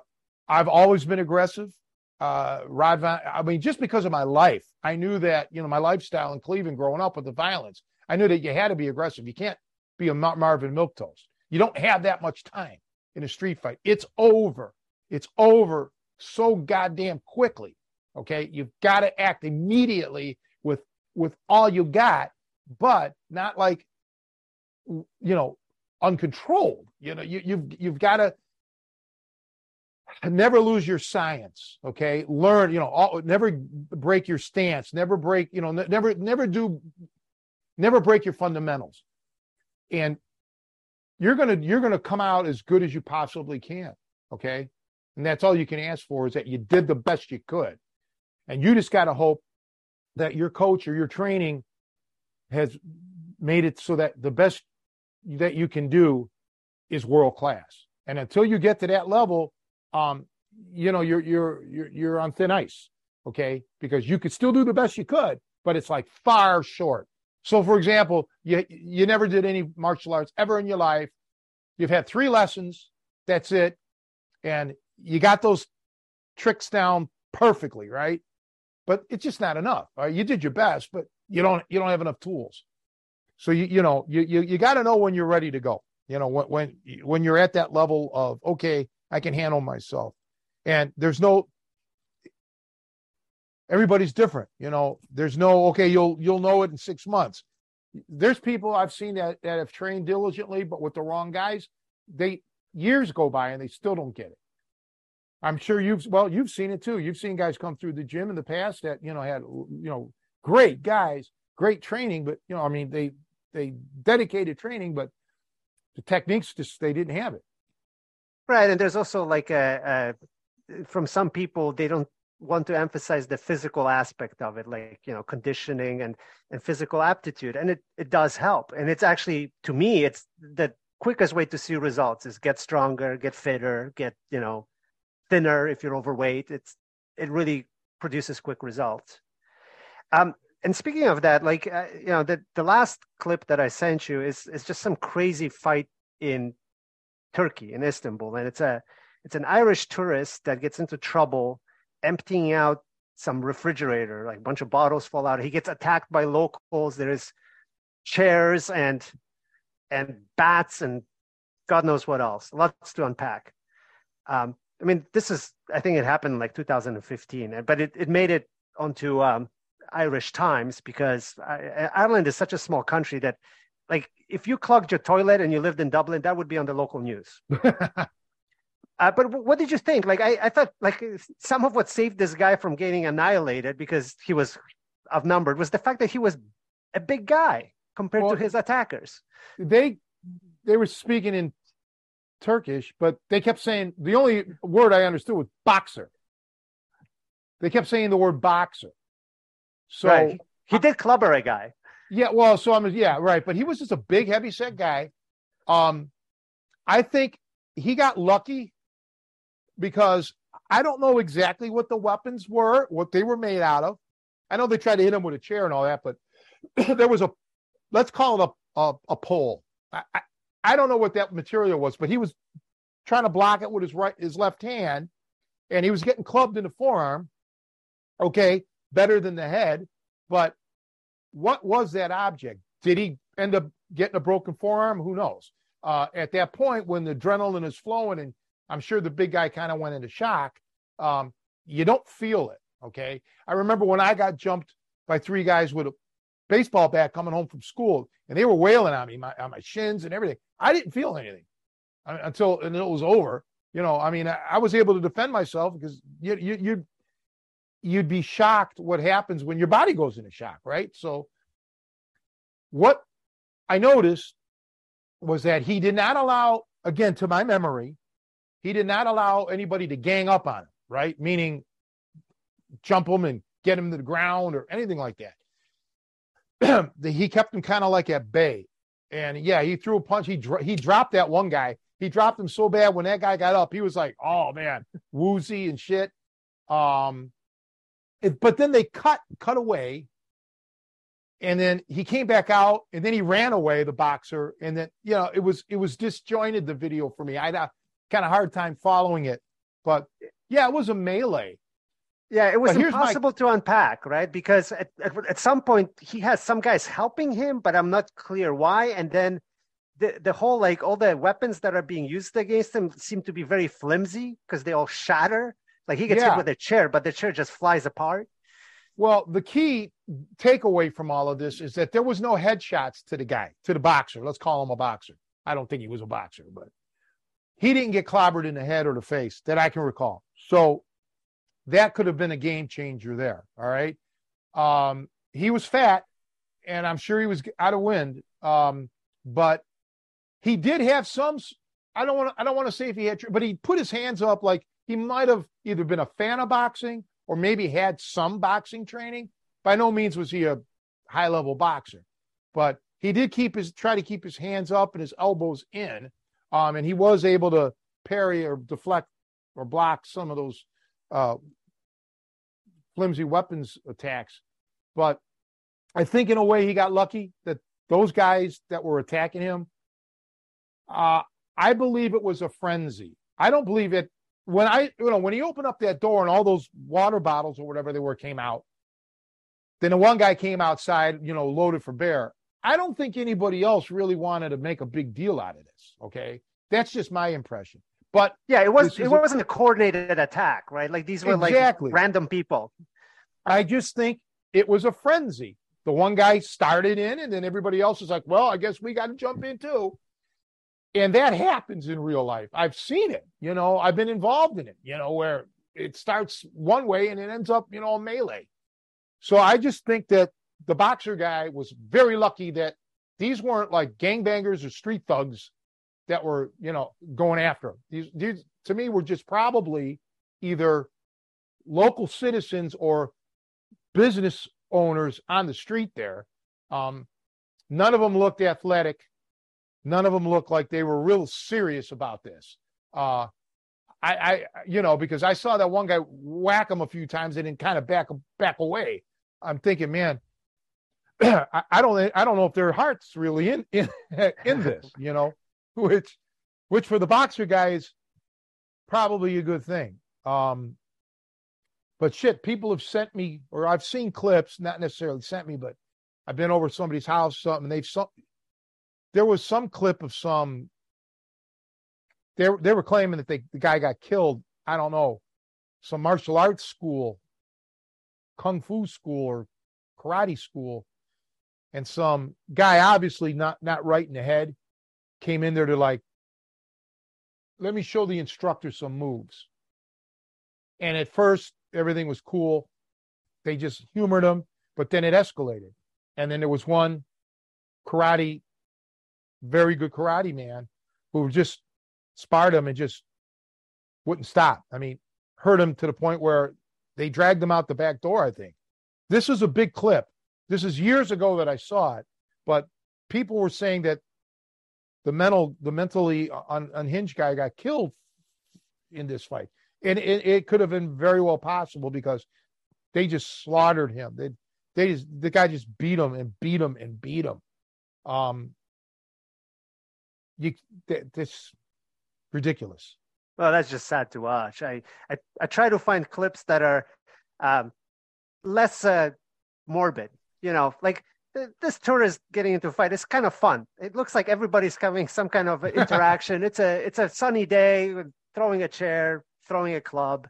I've always been aggressive. Uh, Rod Von, I mean, just because of my life, I knew that, you know, my lifestyle in Cleveland growing up with the violence, I knew that you had to be aggressive. You can't be a Marvin Milquetoast. You don't have that much time in a street fight. It's over. It's over so goddamn quickly. Okay. You've got to act immediately with, with all you got, but not like, you know, uncontrolled. You know, you, you've, you've got to, never lose your science okay? Learn you know all, never break your stance. Never break you know never never do never break your fundamentals. And you're going to you're going to come out as good as you possibly can okay? And that's all you can ask for is that you did the best you could. And you just got to hope that your coach or your training has made it so that the best that you can do is world class and until you get to that level um, you know, you're you're you're you're on thin ice, okay? Because you could still do the best you could, but it's like far short. So, for example, you you never did any martial arts ever in your life. You've had three lessons. That's it, and you got those tricks down perfectly, right? But it's just not enough. Right? You did your best, but you don't you don't have enough tools. So you you know you you, you got to know when you're ready to go. You know when when when you're at that level of okay, I can handle myself. And there's no everybody's different, you know. There's no okay, you'll you'll know it in 6 months. There's people I've seen that that have trained diligently but with the wrong guys, they years go by and they still don't get it. I'm sure you've well, you've seen it too. You've seen guys come through the gym in the past that, you know, had you know, great guys, great training, but you know, I mean, they they dedicated training, but the techniques just they didn't have it. Right, and there's also like a, a from some people they don't want to emphasize the physical aspect of it, like you know conditioning and and physical aptitude, and it it does help, and it's actually to me it's the quickest way to see results is get stronger, get fitter, get you know thinner if you're overweight. It's it really produces quick results. Um, and speaking of that, like uh, you know, the the last clip that I sent you is is just some crazy fight in Turkey in Istanbul, and it's a it's an Irish tourist that gets into trouble emptying out some refrigerator, like a bunch of bottles fall out. He gets attacked by locals. There's chairs and and bats and God knows what else. Lots to unpack. Um, I mean, this is I think it happened like 2015, but it, it made it onto um, Irish Times because I, Ireland is such a small country that like if you clogged your toilet and you lived in Dublin, that would be on the local news. uh, but what did you think? Like, I, I thought like some of what saved this guy from getting annihilated because he was outnumbered was the fact that he was a big guy compared well, to his attackers. They they were speaking in Turkish, but they kept saying the only word I understood was boxer. They kept saying the word boxer. So right. he did clubber a guy. Yeah, well, so I'm yeah, right. But he was just a big, heavy set guy. Um, I think he got lucky because I don't know exactly what the weapons were, what they were made out of. I know they tried to hit him with a chair and all that, but there was a let's call it a a, a pole. I, I, I don't know what that material was, but he was trying to block it with his right his left hand, and he was getting clubbed in the forearm. Okay, better than the head, but what was that object? Did he end up getting a broken forearm? Who knows? Uh, at that point, when the adrenaline is flowing, and I'm sure the big guy kind of went into shock, um, you don't feel it. Okay. I remember when I got jumped by three guys with a baseball bat coming home from school, and they were wailing on me, my, on my shins and everything. I didn't feel anything until and it was over. You know, I mean, I, I was able to defend myself because you, you, you you'd be shocked what happens when your body goes into shock, right? So what I noticed was that he did not allow, again, to my memory, he did not allow anybody to gang up on him, right? Meaning jump him and get him to the ground or anything like that. he kept him kind of like at bay. And yeah, he threw a punch. He he dropped that one guy. He dropped him so bad when that guy got up, he was like, "Oh man, woozy and shit." Um, but then they cut cut away, and then he came back out, and then he ran away, the boxer, and then you know it was it was disjointed the video for me. I had a kind of hard time following it, but yeah, it was a melee. Yeah, it was impossible my... to unpack, right? Because at, at, at some point he has some guys helping him, but I'm not clear why. And then the the whole like all the weapons that are being used against him seem to be very flimsy because they all shatter. Like he gets yeah. hit with a chair, but the chair just flies apart. Well, the key takeaway from all of this is that there was no headshots to the guy, to the boxer. Let's call him a boxer. I don't think he was a boxer, but he didn't get clobbered in the head or the face that I can recall. So that could have been a game changer there. All right. Um, he was fat and I'm sure he was out of wind. Um, but he did have some, I don't want I don't want to say if he had, but he put his hands up like he might have either been a fan of boxing or maybe had some boxing training. By no means was he a high level boxer, but he did keep his, try to keep his hands up and his elbows in. Um, and he was able to parry or deflect or block some of those uh, flimsy weapons attacks. But I think in a way he got lucky that those guys that were attacking him, uh, I believe it was a frenzy. I don't believe it when I, you know, when he opened up that door and all those water bottles or whatever they were came out. Then the one guy came outside, you know, loaded for bear. I don't think anybody else really wanted to make a big deal out of this. Okay, that's just my impression. But yeah, it was it wasn't a coordinated attack, right? Like these were exactly. like random people. I just think it was a frenzy. The one guy started in, and then everybody else is like, "Well, I guess we got to jump in too." And that happens in real life. I've seen it. You know, I've been involved in it. You know, where it starts one way and it ends up, you know, a melee. So I just think that the boxer guy was very lucky that these weren't like gangbangers or street thugs that were, you know, going after him. These, these to me were just probably either local citizens or business owners on the street there. Um, none of them looked athletic. None of them looked like they were real serious about this. Uh, I, I, you know, because I saw that one guy whack him a few times and then kind of back back away. I'm thinking, man, I, I don't, I don't know if their heart's really in in in this, you know. which which for the boxer guys probably a good thing. Um, but shit, people have sent me, or I've seen clips, not necessarily sent me, but I've been over somebody's house, something, they've. There was some clip of some. They they were claiming that they, the guy got killed. I don't know, some martial arts school, kung fu school, or karate school, and some guy obviously not not right in the head came in there to like, let me show the instructor some moves. And at first, everything was cool. They just humored him, but then it escalated. And then there was one karate, very good karate man who just sparred him and just wouldn't stop. I mean, hurt him to the point where they dragged him out the back door, I think. This is a big clip. This is years ago that I saw it, but people were saying that the mental the mentally un, unhinged guy got killed in this fight and it, it, could have been very well possible because they just slaughtered him they they just the guy just beat him and beat him and beat him um you this ridiculous well that's just sad to watch i i, I try to find clips that are um less uh, morbid you know like this tourist getting into a fight is kind of fun. It looks like everybody's having some kind of interaction. it's a it's a sunny day, throwing a chair, throwing a club,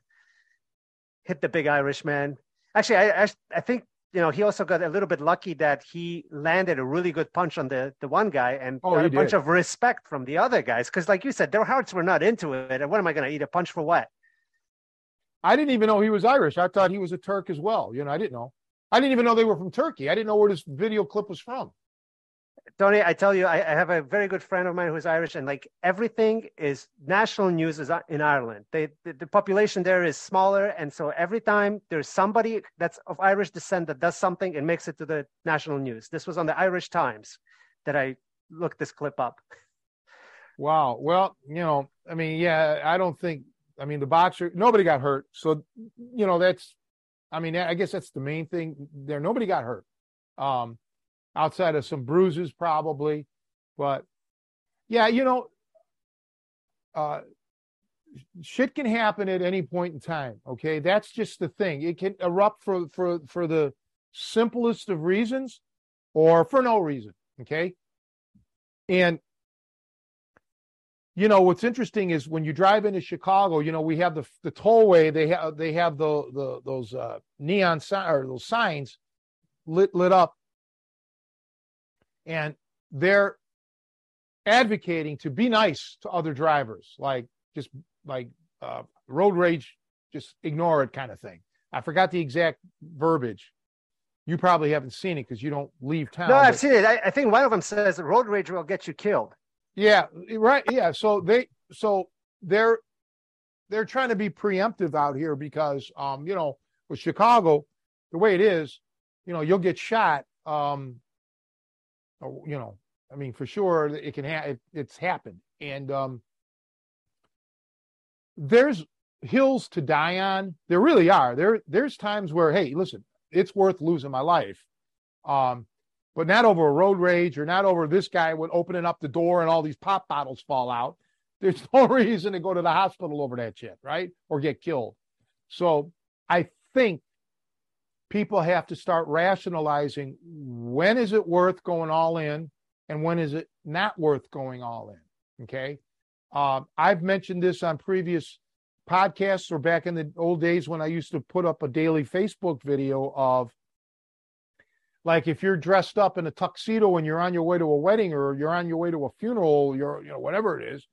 hit the big Irishman. Actually, I, I, I think you know he also got a little bit lucky that he landed a really good punch on the the one guy and oh, got a did. bunch of respect from the other guys because, like you said, their hearts were not into it. And what am I going to eat a punch for what? I didn't even know he was Irish. I thought he was a Turk as well. You know, I didn't know. I didn't even know they were from Turkey. I didn't know where this video clip was from. Tony, I tell you, I, I, have a very good friend of mine who's Irish, and like everything is national news is in Ireland. They, the, the population there is smaller, and so every time there's somebody that's of Irish descent that does something, it makes it to the national news. This was on the Irish Times that I looked this clip up. Wow. Well, you know, I mean, yeah, I don't think. I mean, the boxer, nobody got hurt, so you know that's. I mean, I guess that's the main thing there. Nobody got hurt. Um, outside of some bruises probably. But yeah, you know, uh, shit can happen at any point in time. Okay, that's just the thing. It can erupt for for for the simplest of reasons, or for no reason. Okay, and you know what's interesting is when you drive into Chicago, you know we have the the tollway. They have they have the the those uh, neon sign or those signs lit lit up and they're advocating to be nice to other drivers, like just like uh, road rage, just ignore it kind of thing. I forgot the exact verbiage. You probably haven't seen it because you don't leave town. No, I've seen it. I, I, think one of them says road rage will get you killed. Yeah, right. Yeah. So they, so they're, they're trying to be preemptive out here because, um, you know, with Chicago, the way it is, you know, you'll get shot. Um, you know, I mean, for sure it can have it, it's happened. And um, there's hills to die on. There really are. There there's times where, hey, listen, it's worth losing my life. Um, but not over a road rage or not over this guy with opening up the door and all these pop bottles fall out. There's no reason to go to the hospital over that shit, right? Or get killed. So I think people have to start rationalizing when is it worth going all in and when is it not worth going all in. Okay. Um, I've mentioned this on previous podcasts or back in the old days when I used to put up a daily Facebook video of like if you're dressed up in a tuxedo and you're on your way to a wedding or you're on your way to a funeral, you're you know whatever it is,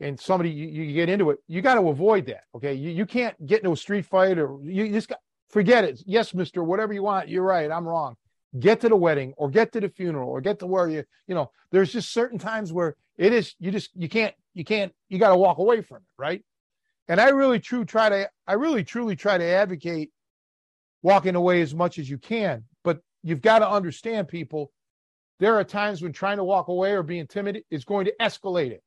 and somebody you, you get into it, you got to avoid that. Okay, you, you can't get into a street fight or you, you just got forget it. Yes, mister, whatever you want. You're right. I'm wrong. Get to the wedding or get to the funeral or get to where you, you know, there's just certain times where it is, you just, you can't, you can't, you got to walk away from it. Right. And I really true try to, I really truly try to advocate walking away as much as you can. But you've got to understand people. There are times when trying to walk away or being timid is going to escalate it.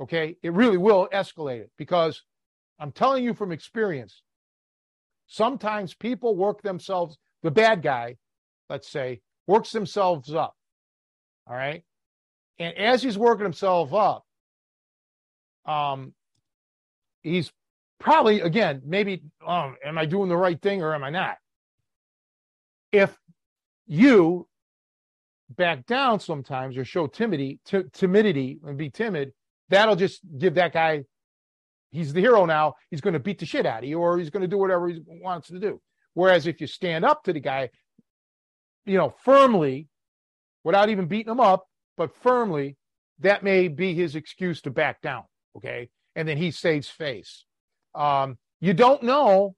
Okay. It really will escalate it because I'm telling you from experience, Sometimes people work themselves, the bad guy, let's say, works themselves up. All right. And as he's working himself up, um, he's probably, again, maybe, um, am I doing the right thing or am I not? If you back down sometimes or show timidity, t- timidity and be timid, that'll just give that guy he's the hero now. He's going to beat the shit out of you, or he's going to do whatever he wants to do. Whereas if you stand up to the guy, you know, firmly, without even beating him up, but firmly, that may be his excuse to back down. Okay, and then he saves face. Um, you don't know.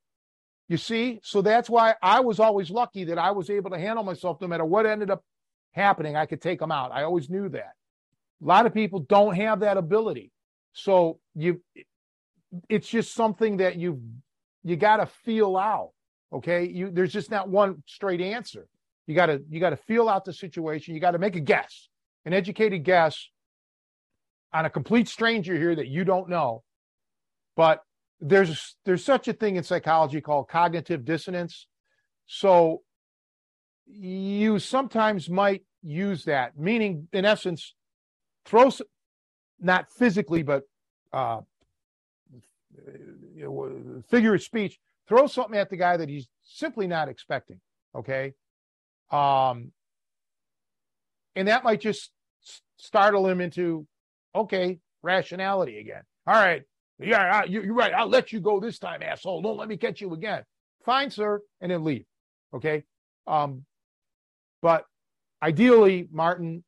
You see, so that's why I was always lucky that I was able to handle myself no matter what ended up happening. I could take them out. I always knew that. A lot of people don't have that ability. So you it's just something that you you got to feel out. Okay, you there's just not one straight answer. You got to you got to feel out the situation. You got to make a guess, an educated guess on a complete stranger here that you don't know. But there's there's such a thing in psychology called cognitive dissonance. So you sometimes might use that, meaning in essence, throw not physically but uh, you know, figure of speech, throw something at the guy that he's simply not expecting. Okay. Um, and that might just startle him into, okay, rationality again. All right. Yeah, you're right. I'll let you go this time, asshole. Don't let me catch you again. Fine, sir. And then leave. Okay. Um, but ideally, Martin,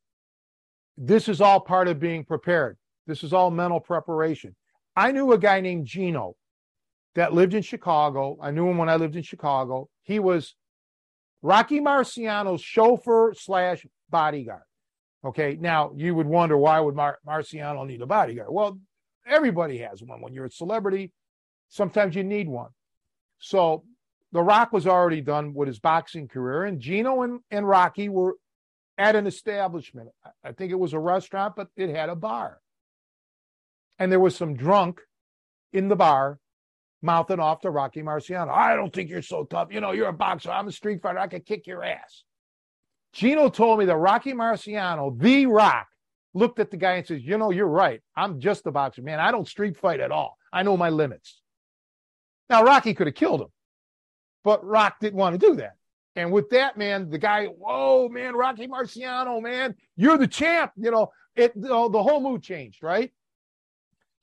this is all part of being prepared. This is all mental preparation. I knew a guy named Gino that lived in Chicago. I knew him when I lived in Chicago. He was Rocky Marciano's chauffeur slash bodyguard. Okay. Now you would wonder why would Mar- Marciano need a bodyguard? Well, everybody has one. When you're a celebrity, sometimes you need one. So The Rock was already done with his boxing career, and Gino and, and Rocky were at an establishment. I think it was a restaurant, but it had a bar. And there was some drunk in the bar mouthing off to Rocky Marciano. I don't think you're so tough. You know, you're a boxer. I'm a street fighter. I could kick your ass. Gino told me that Rocky Marciano, the rock, looked at the guy and says, You know, you're right. I'm just a boxer, man. I don't street fight at all. I know my limits. Now, Rocky could have killed him, but Rock didn't want to do that. And with that, man, the guy, whoa, man, Rocky Marciano, man, you're the champ. You know, it the, the whole mood changed, right?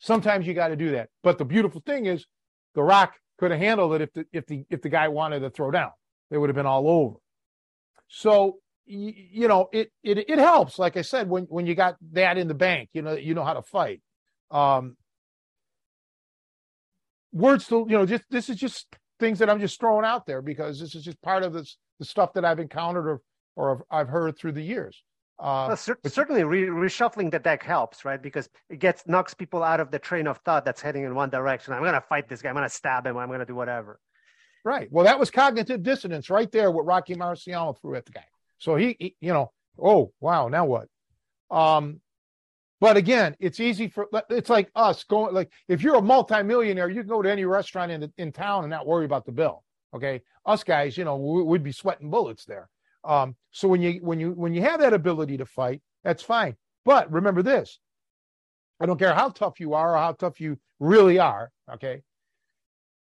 Sometimes you got to do that. But the beautiful thing is, The Rock could have handled it if the if the if the guy wanted to throw down. They would have been all over. So you, you know, it it it helps. Like I said, when when you got that in the bank, you know, you know how to fight. Um, words to you know, just this is just things that I'm just throwing out there because this is just part of this the stuff that I've encountered or or I've heard through the years. Uh, well, cer- certainly, re- reshuffling the deck helps, right? Because it gets knocks people out of the train of thought that's heading in one direction. I'm going to fight this guy. I'm going to stab him. I'm going to do whatever. Right. Well, that was cognitive dissonance right there. What Rocky Marciano threw at the guy. So he, he, you know, oh wow, now what? Um, but again, it's easy for it's like us going like if you're a multimillionaire, you can go to any restaurant in the, in town and not worry about the bill. Okay, us guys, you know, we, would be sweating bullets there. Um, so when you when you when you have that ability to fight, that's fine. But remember this: I don't care how tough you are or how tough you really are. Okay,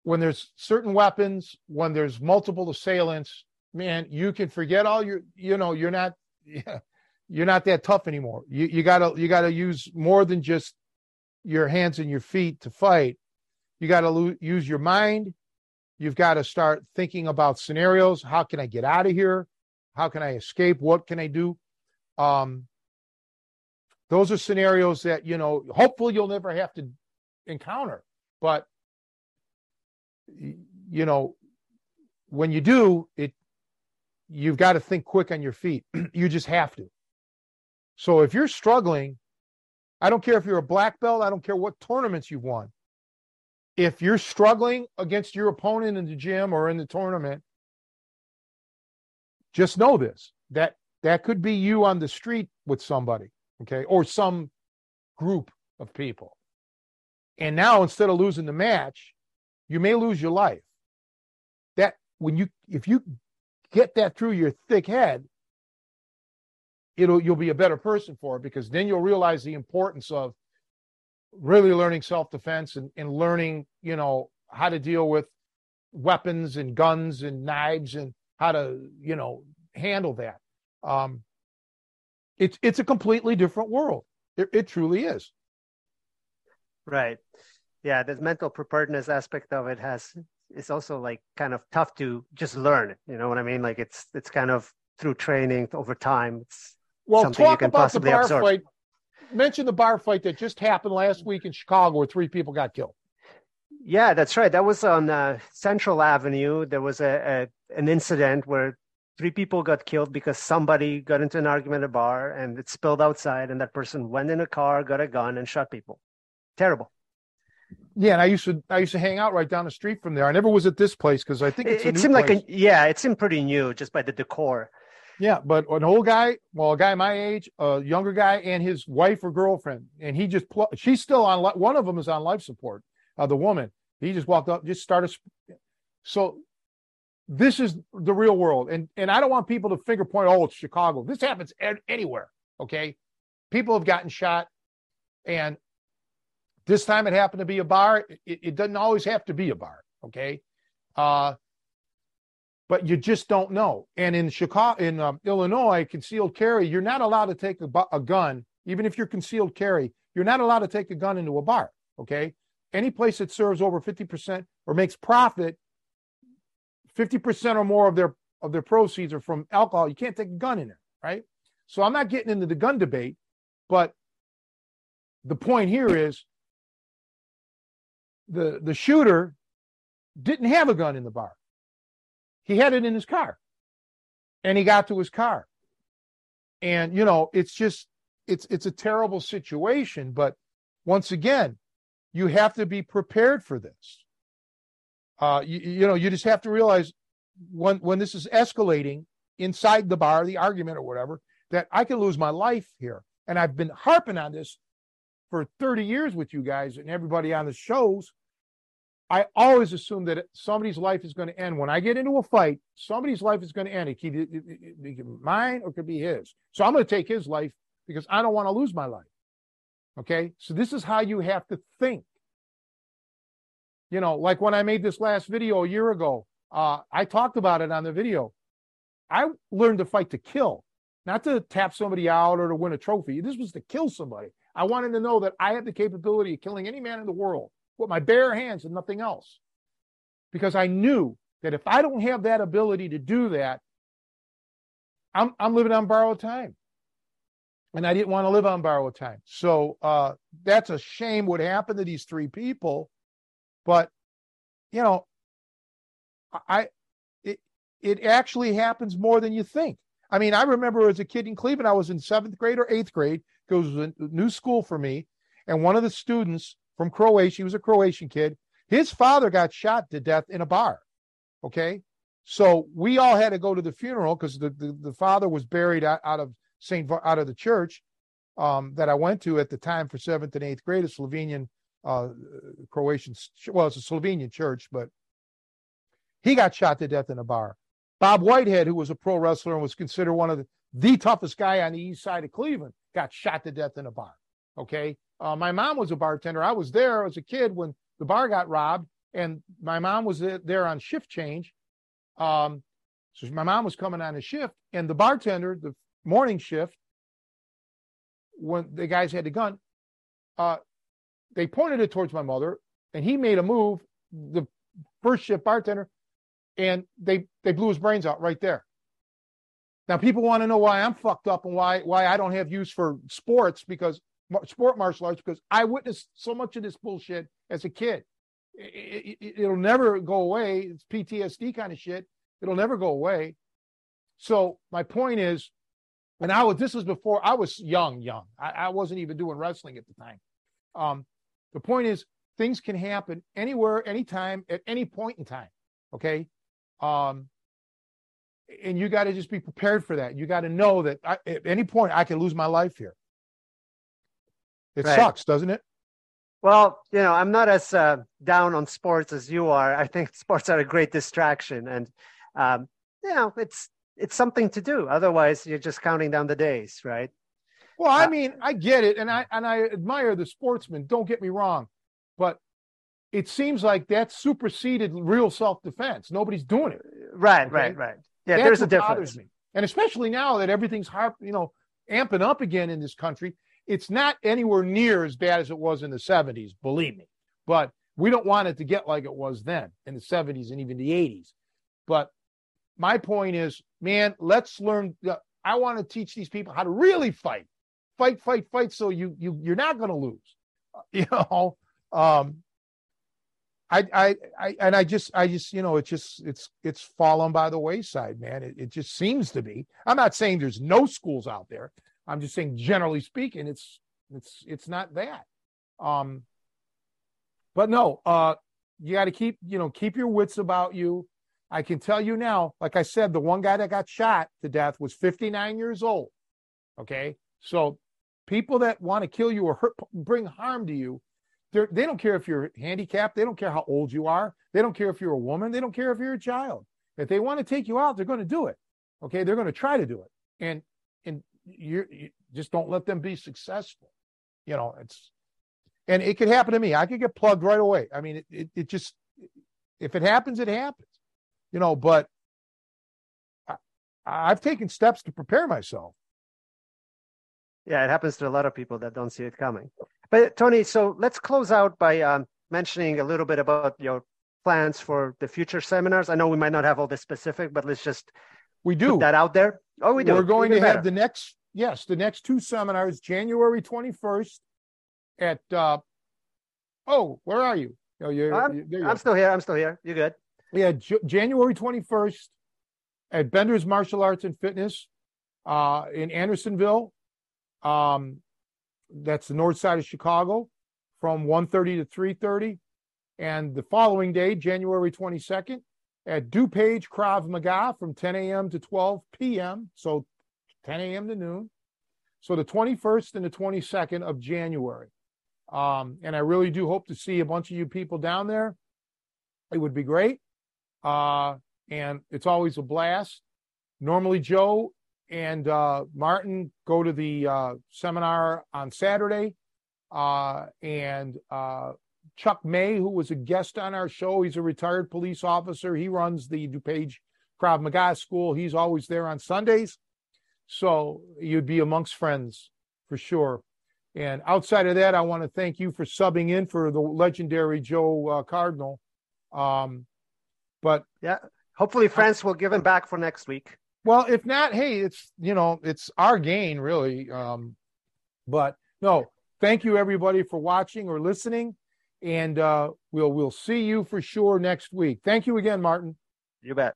when there's certain weapons, when there's multiple assailants, man, you can forget all your, you know, you're not, you're not that tough anymore. You, you gotta, you gotta use more than just your hands and your feet to fight. You gotta lo- use your mind. You've got to start thinking about scenarios. How can I get out of here? How can I escape? What can I do? Um, those are scenarios that, you know, hopefully you'll never have to encounter. But, you know, when you do, it you've got to think quick on your feet. you just have to. So if you're struggling, I don't care if you're a black belt, I don't care what tournaments you've won. If you're struggling against your opponent in the gym or in the tournament, just know this that that could be you on the street with somebody, okay, or some group of people. And now instead of losing the match, you may lose your life. That when you if you get that through your thick head, it'll you'll be a better person for it because then you'll realize the importance of really learning self-defense and, and learning, you know, how to deal with weapons and guns and knives and how to, you know, handle that. Um, it's it's a completely different world. It, it truly is. Right. Yeah, the mental preparedness aspect of it has it's also like kind of tough to just learn. You know what I mean? Like it's it's kind of through training over time. It's well, something talk you can about possibly the bar absorb. fight. Mention the bar fight that just happened last week in Chicago, where three people got killed. Yeah, that's right. That was on uh, Central Avenue. There was a, a an incident where three people got killed because somebody got into an argument at a bar and it spilled outside, and that person went in a car, got a gun, and shot people. Terrible. Yeah, and I used to I used to hang out right down the street from there. I never was at this place because I think it's it seemed place. like a yeah, it seemed pretty new just by the decor. Yeah, but an old guy, well, a guy my age, a younger guy, and his wife or girlfriend, and he just pl- she's still on. One of them is on life support. Uh, the woman, he just walked up, just started. So this is the real world, and and I don't want people to finger point. Oh, it's Chicago. This happens anywhere. Okay, people have gotten shot, and this time it happened to be a bar. It, it doesn't always have to be a bar, okay? Uh, but you just don't know. And in Chicago, in um, Illinois, concealed carry, you're not allowed to take a, a gun, even if you're concealed carry. You're not allowed to take a gun into a bar, okay? Any place that serves over 50% or makes profit, 50% or more of their of their proceeds are from alcohol. You can't take a gun in there, right? So I'm not getting into the gun debate, but the point here is the the shooter didn't have a gun in the bar. He had it in his car. And he got to his car. and you know it's just it's it's a terrible situation but once again you have to be prepared for this uh you, you know you just have to realize when when this is escalating inside the bar the argument or whatever that i can lose my life here and i've been harping on this for 30 years with you guys and everybody on the shows I always assume that somebody's life is going to end. When I get into a fight, somebody's life is going to end. Could, it could be mine or it could be his. So I'm going to take his life because I don't want to lose my life. Okay. So this is how you have to think. You know, like when I made this last video a year ago, uh, I talked about it on the video. I learned to fight to kill, not to tap somebody out or to win a trophy. This was to kill somebody. I wanted to know that I had the capability of killing any man in the world with my bare hands and nothing else. Because I knew that if I don't have that ability to do that, I'm I'm living on borrowed time. And I didn't want to live on borrowed time. So uh, that's a shame what happened to these three people. But you know, I it it actually happens more than you think. I mean, I remember as a kid in Cleveland, I was in seventh grade or eighth grade. because It was a new school for me. And one of the students from Croatia. He was a Croatian kid. His father got shot to death in a bar. Okay. So we all had to go to the funeral because the, the, the, father was buried out, out of St. out of the church um, that I went to at the time for seventh and eighth grade, a Slovenian uh, Croatian, well, it's a Slovenian church, but he got shot to death in a bar. Bob Whitehead, who was a pro wrestler and was considered one of the, the toughest guy on the east side of Cleveland, got shot to death in a bar. Okay. Uh, my mom was a bartender. I was there as a kid when the bar got robbed, and my mom was there on shift change. Um, so my mom was coming on a shift, and the bartender, the morning shift, when the guys had the gun, uh, they pointed it towards my mother, and he made a move. The first shift bartender, and they they blew his brains out right there. Now people want to know why I'm fucked up and why why I don't have use for sports because sport martial arts because I witnessed so much of this bullshit as a kid. It, it, it'll never go away. It's PTSD kind of shit. It'll never go away. So my point is, and I was this was before I was young, young. I, I wasn't even doing wrestling at the time. Um, the point is, things can happen anywhere, anytime, at any point in time. Okay. Um, and you got to just be prepared for that. You got to know that I, at any point I can lose my life here. It right. sucks, doesn't it? Well, you know, I'm not as uh, down on sports as you are. I think sports are a great distraction, and um, you know, it's it's something to do. Otherwise, you're just counting down the days, right? Well, I uh, mean, I get it, and I and I admire the sportsmen. Don't get me wrong, but it seems like that superseded real self defense. Nobody's doing it. Right, okay? right, right. Yeah, That's there's a difference. And especially now that everything's harp, you know, amping up again in this country, it's not anywhere near as bad as it was in the 70s, believe me. But we don't want it to get like it was then in the 70s and even the 80s. But my point is, man, let's learn. I want to teach these people how to really fight, fight, fight, fight. So you you you're not going to lose. You know, um, I, I, I, and I just, I just, you know, it's just, it's, it's fallen by the wayside, man. It, it just seems to be. I'm not saying there's no schools out there. I'm just saying, generally speaking, it's it's it's not that. Um, but no, uh, you got to keep you know keep your wits about you. I can tell you now, like I said, the one guy that got shot to death was 59 years old. Okay, so people that want to kill you or hurt, bring harm to you, they don't care if you're handicapped. They don't care how old you are. They don't care if you're a woman. They don't care if you're a child. If they want to take you out, they're going to do it. Okay, they're going to try to do it. And and you, you just don't let them be successful. You know, it's and it could happen to me. I could get plugged right away. I mean, it, it, it just if it happens, it happens. You know, but I, I've taken steps to prepare myself. Yeah, it happens to a lot of people that don't see it coming. But Tony, so let's close out by um, mentioning a little bit about your plans for the future seminars. I know we might not have all the specific, but let's just we do that out there. Oh, we do. We're going Even to better. have the next, yes, the next two seminars, January 21st at, uh, oh, where are you? Oh, you're, I'm, you're, I'm still here. I'm still here. You good? Yeah, J- January 21st at Bender's Martial Arts and Fitness uh, in Andersonville. Um, that's the north side of Chicago from 1.30 to 3.30. And the following day, January 22nd, at DuPage Krav Maga from 10 a.m. to 12 p.m. So 10 a.m. to noon. So the 21st and the 22nd of January. Um, and I really do hope to see a bunch of you people down there. It would be great. Uh, and it's always a blast. Normally, Joe and uh, Martin go to the uh, seminar on Saturday. Uh, and uh, Chuck May, who was a guest on our show, he's a retired police officer. He runs the DuPage Krav Maga School. He's always there on Sundays. So you'd be amongst friends for sure. And outside of that, I want to thank you for subbing in for the legendary Joe uh, Cardinal. Um, but yeah, hopefully, France will give him back for next week. Well, if not, hey, it's you know it's our gain really. Um, but no, thank you everybody for watching or listening, and uh, we'll we'll see you for sure next week. Thank you again, Martin. You bet.